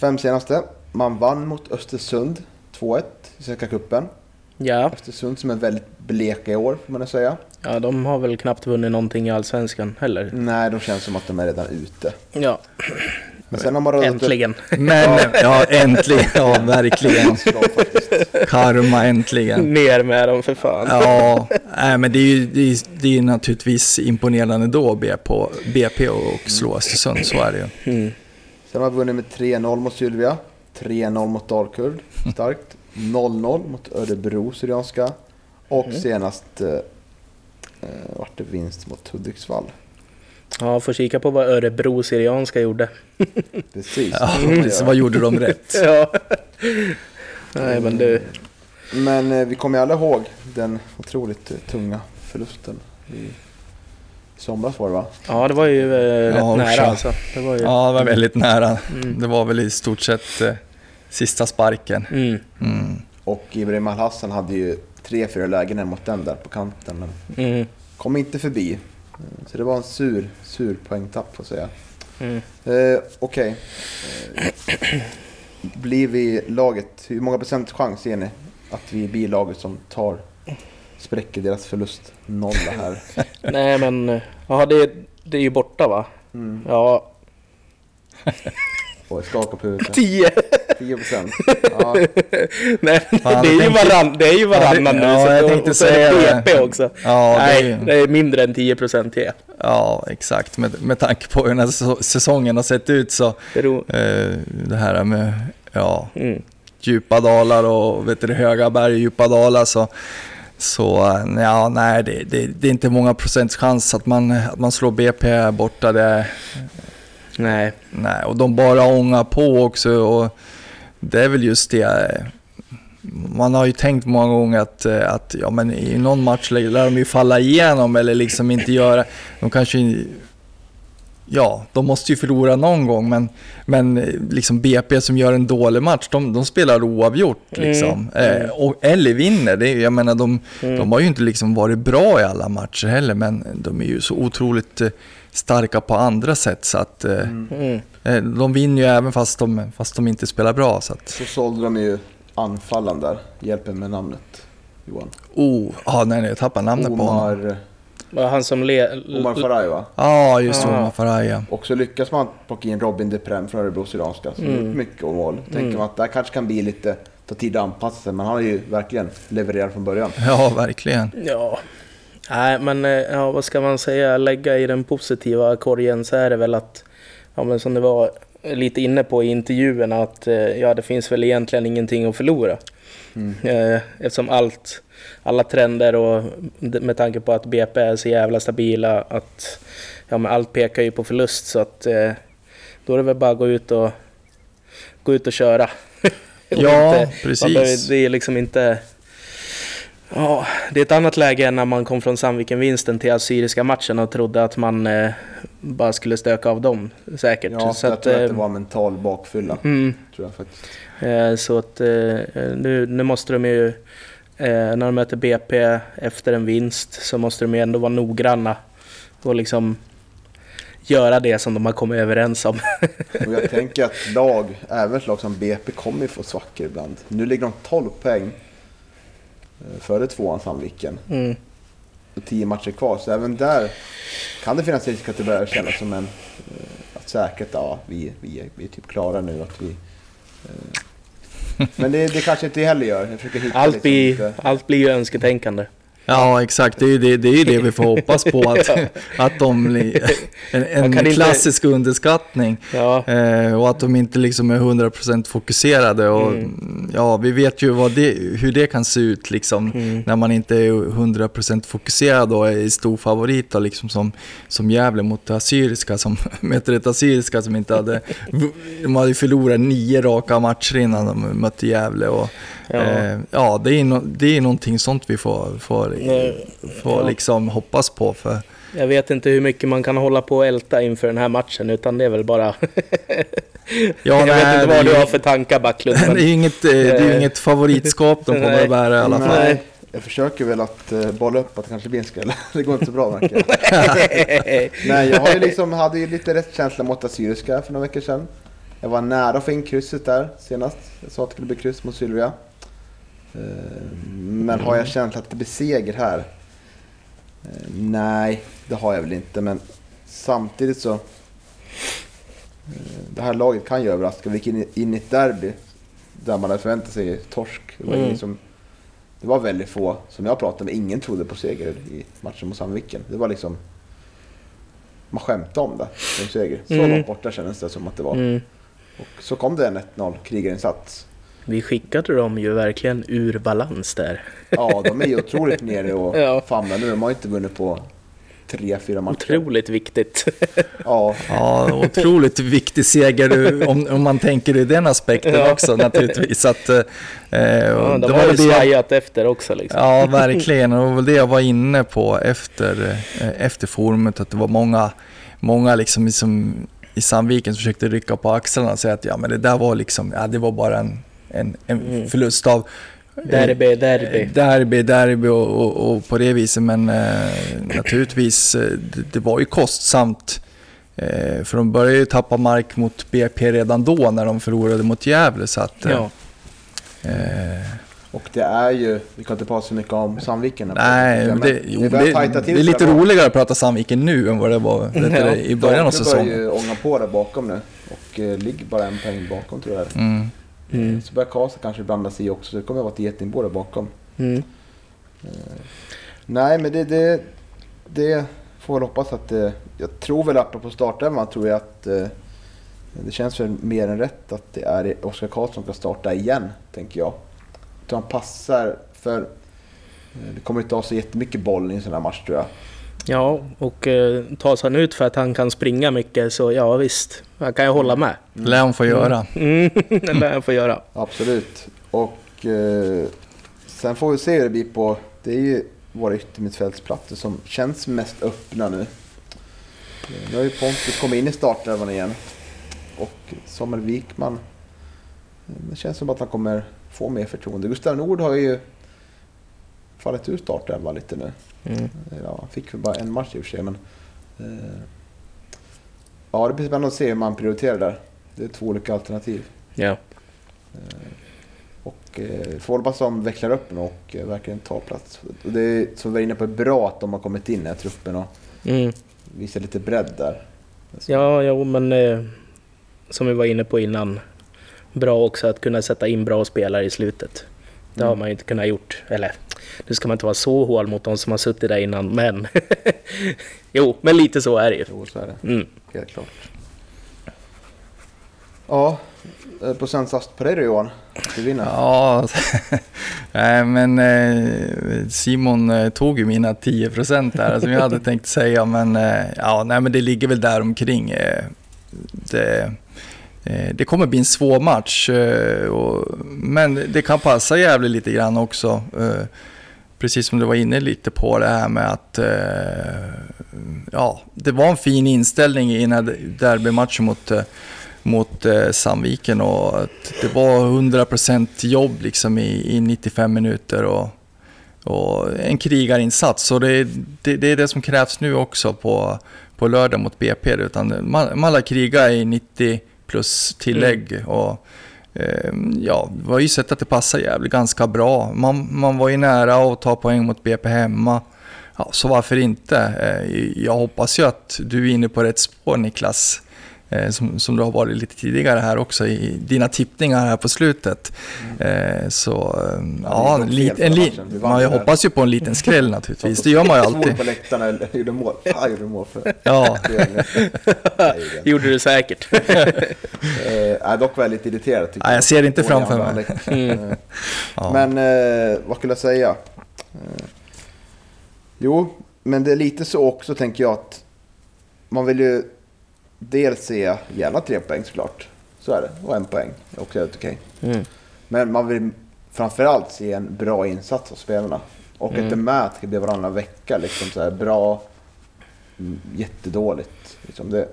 B: Fem senaste. Man vann mot Östersund 2-1 i Svenska Cupen.
D: ja.
B: Östersund som är väldigt bleka i år får man säga.
D: ja, de har väl knappt vunnit någonting i Allsvenskan heller.
B: Nej, de känns som att de är redan ute.
D: Ja,
B: Men sen har man upp
D: äntligen.
C: Men, ja, äntligen. Ja, verkligen. Karma, äntligen.
D: Ner med dem för fan.
C: Ja, nej, men det är ju det är, det är naturligtvis imponerande då BP, BP och slå Östersund, så är det ju.
D: Mm.
B: Sen har vi vunnit med 3-0 mot Sylvia, 3-0 mot Dalkurd, starkt. 0-0 mot Örebro Syrianska och
D: Mm.
B: senast eh, eh, vart det vinst mot Hudiksvall.
D: Ja, får kika på vad Örebro Syrianska gjorde.
B: Precis.
C: Ja,
B: göra.
C: vad gjorde de rätt?
D: Ja. Nej, men du.
B: Men eh, vi kommer ju alla ihåg den otroligt eh, tunga förlusten i somras var det va?
D: Ja, det var ju eh, rätt
C: Ja,
D: nära alltså. Det var ju...
C: Ja, det var väldigt nära.
D: Mm.
C: Det var väl i stort sett eh, sista sparken.
D: Mm.
C: Mm.
B: Och Ibrahim Al-Hassan hade ju tre, fyra lägen mot den där på kanten men
D: Mm.
B: kom inte förbi. Så det var en sur, sur poängtapp får jag säga.
D: Mm.
B: Eh, Okej. Eh, blir vi laget, hur många procent chans ger ni att vi blir laget som tar, spräcker deras förlust nolla här?
D: Nej, men... Ja, det, det är ju borta va?
B: Mm.
D: Ja,
B: Och skaka på huvudet.
D: 10!
B: 10 procent. Ja,
D: Nej,
C: Fan,
D: det, är
C: tänkte-
D: varann, det är ju varannan nu.
C: Ja,
D: så-
C: jag tänkte
D: och så är
C: säga
D: det
C: det.
D: BP också.
C: Ja, det är
D: Nej, det är mindre än 10 procent T.
C: Ja, exakt. Med, med tanke på hur den här säso- säsongen har sett ut så
D: Beror...
C: eh, det här med ja,
D: Mm.
C: djupa dalar och vet du, höga berg och djupa dalar så, så eh, ja, nej, det, det, det är inte många procents chans att man, att man slår BP borta. Det,
D: Nej.
C: nej, och de bara ångar på också och det är väl just det. eh, Man har ju tänkt många gånger att, eh, att ja, men i någon match lär de ju falla igenom eller liksom inte göra... De kanske... Ja, de måste ju förlora någon gång men, men eh, liksom BP som gör en dålig match, de, de spelar oavgjort liksom.
D: Mm.
C: Eh, och, eller vinner. Det, är- jag menar, de,
D: Mm.
C: de har ju inte liksom varit bra i alla matcher heller men de är ju så otroligt starka på andra sätt så att eh,
D: Mm.
C: Eh, De vinner ju även fast de, fast de inte spelar bra. Så att,
B: så sålde de ju anfallaren där. Hjälp mig med namnet, Johan.
C: Oh, ah, nej, nej, jag tappade namnet på honom.
B: Omar,
D: Var han som le...
B: Omar Faraj va?
C: Ja, just det,
D: Ah.
C: Omar Faraya.
B: Och så lyckas man plocka in Robin Deprem från Örebro Syrianska som
D: Mm.
B: mycket mål. Tänker
D: Mm.
B: man att det här kanske kan bli lite, ta tid att anpassa sig, men han har ju verkligen levererat från början.
C: Ja, verkligen.
D: Ja. Nej, men eh, ja, vad ska man säga? Lägga i den positiva korgen så är det väl att, ja men som det var lite inne på i intervjuerna, att eh, ja, det finns väl egentligen ingenting att förlora.
B: Mm.
D: Eh, Eftersom allt, alla trender och med tanke på att BP är så jävla stabila att ja, men allt pekar ju på förlust så att då är det väl bara att gå ut och, gå ut och köra.
C: Ja,
D: inte- man behöver,
C: precis.
D: det är liksom inte... Ja, det är ett annat läge än när man kom från Sandviken-vinsten till Assyriska matchen och trodde att man eh, bara skulle stöka av dem säkert.
B: Ja,
D: så
B: jag
D: att,
B: tror att det
D: eh,
B: var mental bakfylla.
D: mm,
B: Tror jag faktiskt.
D: eh, så att eh, nu, nu måste de ju, eh, när de möter BP efter en vinst, så måste de ju ändå vara noggranna och liksom göra det som de har kommit överens om.
B: Och jag tänker att lag, även lag som BP, kommer ju få svackor ibland. Nu ligger de 12 poäng före tvåan Sandviken.
D: Mm.
B: Och 10 matcher kvar, så även där kan det finnas risk att det börjar kännas som en... eh, Att säkert, ja, vi, vi, är, vi är typ klara nu. Att vi, eh, men det, det kanske inte heller gör. Jag försöker hitta
D: Allt,
B: liksom
D: blir,
B: lite-
D: allt blir ju önsketänkande.
C: Ja, exakt. Det är ju det, det, är det vi får hoppas på. Att, att de blir en, en
D: kan inte-
C: klassisk underskattning.
D: Ja,
C: Eh, och att de inte liksom är 100% fokuserade. Och,
D: Mm.
C: ja, vi vet ju det, hur det kan se ut liksom,
D: Mm.
C: när man inte är 100% fokuserad och är stor favorit då, liksom, som, som Gävle mot det Assyriska som möter ett Assyriska som inte hade... De hade förlorat nio raka matcher innan de mötte Gävle. Och,
D: Ja.
C: eh, ja det, är no, det är någonting sånt vi får, får,
D: Nej,
C: får
D: ja.
C: liksom hoppas på. För,
D: Jag vet inte hur mycket man kan hålla på och älta inför den här matchen, utan det är väl bara...
C: Ja,
D: jag vet
C: nej,
D: inte vad
C: det-
D: du har för tankar Backlund.
C: det är
D: men-
C: ju inget, eh, det är ju inget favoritskap de kommer att bära i alla fall.
B: Nej, jag försöker väl att uh, bolla upp att det kanske blir en skräll. det går inte så bra jag. Nej, jag har ju liksom, hade ju lite rätt känsla mot Assyriska för några veckor sedan. Jag var nära att få in krysset där senast. Jag sa att det skulle bli kryss mot Sylvia. Eh, Men har jag känt att det blir seger här? Eh, Nej, det har jag väl inte. Men samtidigt så... eh, Det här laget kan ju överraska. Vi gick in i- ett derby där man hade förväntat sig torsk. Det var,
D: Mm.
B: som, det var väldigt få som jag pratade med. Ingen trodde på seger i matchen mot Sandviken. Det var liksom... Man skämtade om det som seger. Så
D: Mm.
B: långt borta kändes det som att det var.
D: Mm.
B: Och så kom det en 1-0 krigarinsats.
D: Vi skickade dem ju verkligen ur balans där.
B: Ja, de är ju otroligt nere och
D: Ja.
B: famlar nu. De har ju inte vunnit på tre, fyra matcher.
D: Otroligt viktigt.
B: Ja,
C: Ja, otroligt viktig seger om, om man tänker ur den aspekten
D: Ja.
C: också naturligtvis. Att, eh,
D: Ja,
C: det
D: de har ju svajat efter också liksom.
C: Ja, verkligen. Och det var det jag var inne på efter, eh, efter forumet. Att det var många, många liksom, liksom i Sandviken som försökte rycka på axlarna och säga att ja, men det där var liksom, ja, det var bara en, en, en
D: Mm.
C: förlust av
D: Derby, derby.
C: Derby, derby och, och, och på det viset. Men eh, naturligtvis, eh, det, det var ju kostsamt. Eh, för de började ju tappa mark mot BP redan då när de förlorade mot Gävle. Så att, eh,
D: Ja.
C: eh,
B: och det är ju... Vi kan inte prata så mycket om Sandviken.
C: nej,
B: Men
C: men det, jo,
B: börjar
C: det, det är lite roligare att prata Sandviken nu än vad det var
D: Ja.
C: i början av
B: Dahlsjö börjar
C: säsongen.
B: ju ånga på där bakom nu. Och eh, ligger bara en poäng bakom tror jag.
C: Mm.
D: Mm.
B: Så börjar Karlstad kanske blanda sig i också. Så det kommer att vara ett getingbo där bakom.
D: Mm.
B: Nej, men det, det, det får väl hoppas att det... Jag tror väl apropå startelvan tror jag att eh, det känns väl mer än rätt att det är Oskar Karlsson som ska starta igen, tänker jag. Tror han passar för... eh, Det kommer inte ha så jättemycket boll i en sån här match tror jag.
D: Ja, och eh, tas han ut för att han kan springa mycket så ja visst, jag kan ju hålla med.
C: lär hon få göra.
D: Mm, det lär jag få göra.
B: Absolut. Och eh, sen får vi se hur det blir på... Det är ju våra yttermittfältsplatser som känns mest öppna nu. Eh, Nu har ju Pontus kommit in i startelvan igen. Och Samuel Wikman. eh, Det känns som att han kommer få mer förtroende. Gustav Nord har ju fallit ur startelvan lite nu.
D: Mm.
B: Ja, han fick bara en match i och för sig men... Eh, ja, det blir spännande att se hur man prioriterar där. Det är två olika alternativ.
D: Ja.
B: Och Och eh, får hoppas de vecklar upp nu och eh, verkligen tar plats. Och det är, som vi var inne på, bra att de har kommit in i här truppen och
D: Mm.
B: visar lite bredd där.
D: Ja, jo, men eh, som vi var inne på innan. Bra också att kunna sätta in bra spelare i slutet. Det har man ju inte kunnat gjort. Eller, nu ska man inte vara så hård mot de som har suttit där innan, men... jo, men lite så är det ju.
B: Jo, så är det.
D: Mm.
B: Helt klart. Ja, eh, procentsats på dig då Johan. Du vinner.
C: Ja, nej men eh, Simon eh, tog ju mina 10 procent där som jag hade tänkt säga, men ja, nej men det ligger väl där omkring. Det, Eh, det kommer bli en svår match, eh, men det kan passa Gävle lite grann också. Eh, precis som du var inne lite på det här med att ja, det var en fin inställning i den här derbymatchen mot mot Sandviken och att det var 100% jobb liksom i, i 95 minuter och, och en krigarinsats. Så det, det, det är det som krävs nu också på, på lördag mot BP. Utan man, man lär kriga i 90 plus tillägg. Och, eh, ja, vi har ju sett att det passar jävligt ganska bra. Man, man var ju nära att ta poäng mot BP hemma. Ja, så varför inte? Eh, jag hoppas ju att du är inne på rätt spår Niklas. Eh, som, som du har varit lite tidigare här också i dina tippningar här på slutet. Eh, så eh, ja, en,
B: fel
C: en, li, man hoppas ju på en liten skräll naturligtvis. Det gör man ju alltid.
B: på läktarna gjorde mål. Ah, gjorde mål för
C: Ja,
B: det.
D: gjorde du säkert.
B: Eh, jag är dock väldigt irriterad. tycker
C: Nej, jag ser det inte framför mig.
D: Mm.
C: Ja.
B: Men eh, vad skulle jag säga? Jo, men det är lite så också tänker jag att man vill ju dels se gärna tre poäng såklart. Så är det. Och en poäng är också helt okej.
D: Mm.
B: Men man vill framförallt se en bra insats av spelarna. Och
D: Mm.
B: att det blir varannan vecka liksom så här bra, mm, jättedåligt. Liksom det,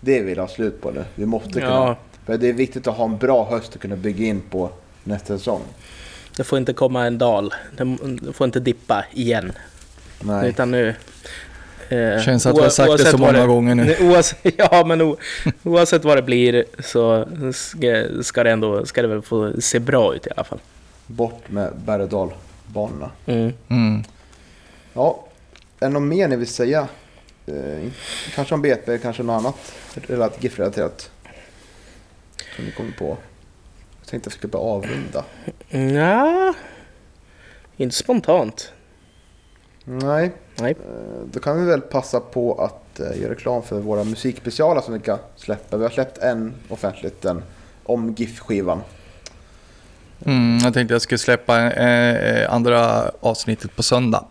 B: det vill jag ha slut på nu. Vi måste kunna.
D: Ja,
B: För det är viktigt att ha en bra höst och kunna bygga in på nästa säsong.
D: det får inte komma en dal. Det får inte dippa igen.
B: Nej.
D: Utan nu... Eh,
C: Känns att vi har sagt det så många gånger nu.
D: Oavsett, ja, men o, oavsett vad det blir så ska, ska, det ändå, ska det väl få se bra ut i alla fall.
B: Bort med berg och dalbanorna.
D: Mm.
C: Mm.
B: Ja, är det något mer ni vill säga? Eh, kanske om BP, kanske något annat GIF-relaterat? Som ni kommer på? Jag tänkte att vi skulle börja avrunda.
D: Ja, inte spontant.
B: Nej,
D: Nej.
B: eh, då kan vi väl passa på att eh, göra reklam för våra musikspecialer som vi kan släppa. Vi har släppt en offentligt, den om GIF-skivan.
C: Mm, jag tänkte jag skulle släppa eh, andra avsnittet på söndag.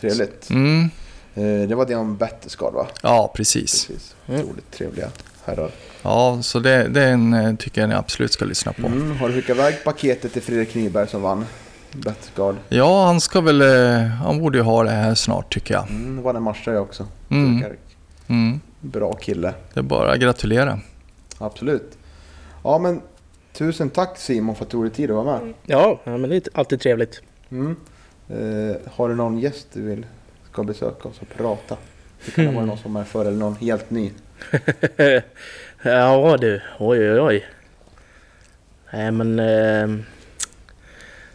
B: Trevligt.
C: Mm.
B: Eh, det var det om Batterscard va?
C: Ja, precis.
B: Precis.
D: Mm.
B: Otroligt trevliga herrar.
C: Ja, så det, den tycker jag ni absolut ska lyssna på.
B: Mm, har du skickat iväg paketet till Fredrik Nyberg som vann Batterscard?
C: Ja, han ska väl... eh, Han borde ju ha det här snart tycker jag.
B: Mm, det var en match jag också.
C: Mm. Mm.
B: Bra kille.
C: Det är bara att gratulera.
B: Absolut. Ja men tusen tack Simon för att du tog dig tid att vara med.
D: Ja, ja, men det är alltid trevligt.
B: Mm. Eh, har du någon gäst du vill ska besöka oss och prata? Det kan vara någon som är för eller någon helt ny.
D: ja du, oj oj oj. Nej men... ehm,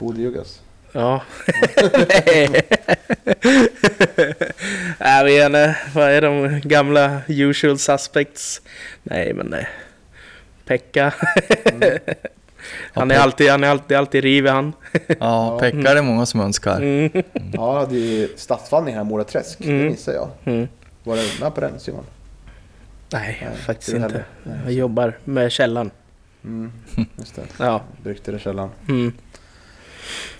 B: Borde ljugas.
D: Ja. Nej. Jag vet inte, vad är de gamla usual suspects? Nej men nej. Pekka. han är alltid, han är alltid, alltid rivig han.
C: Ja, Pekka är det många som önskar.
D: Mm.
B: Ja, det är stadsvandring här i Mora Träsk. Det
D: Mm.
B: missar jag.
D: Mm.
B: Var du med på den Simon?
D: Nej,
B: Nej,
D: faktiskt inte
B: heller. Nej.
D: Jag jobbar med källan.
B: Mm. Just det.
D: Ja.
B: Brukte
D: Mm.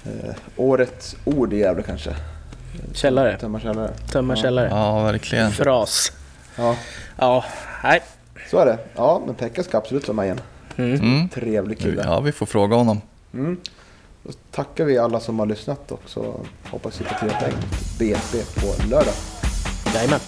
B: Eh, årets ord i Gävle kanske?
D: Källare.
B: Tömma källare.
D: Tömma
B: Ja.
D: källare.
C: Ja, verkligen.
D: Fras.
B: Ja,
D: Ja, nej.
B: så är det. Ja, men Pekka ska absolut vara med igen.
D: Mm.
C: Mm.
B: Trevlig kille.
C: Ja, vi får fråga honom.
B: Mm. Då tackar vi alla som har lyssnat också. Hoppas vi får till poäng. BP på lördag.
D: Jajamän.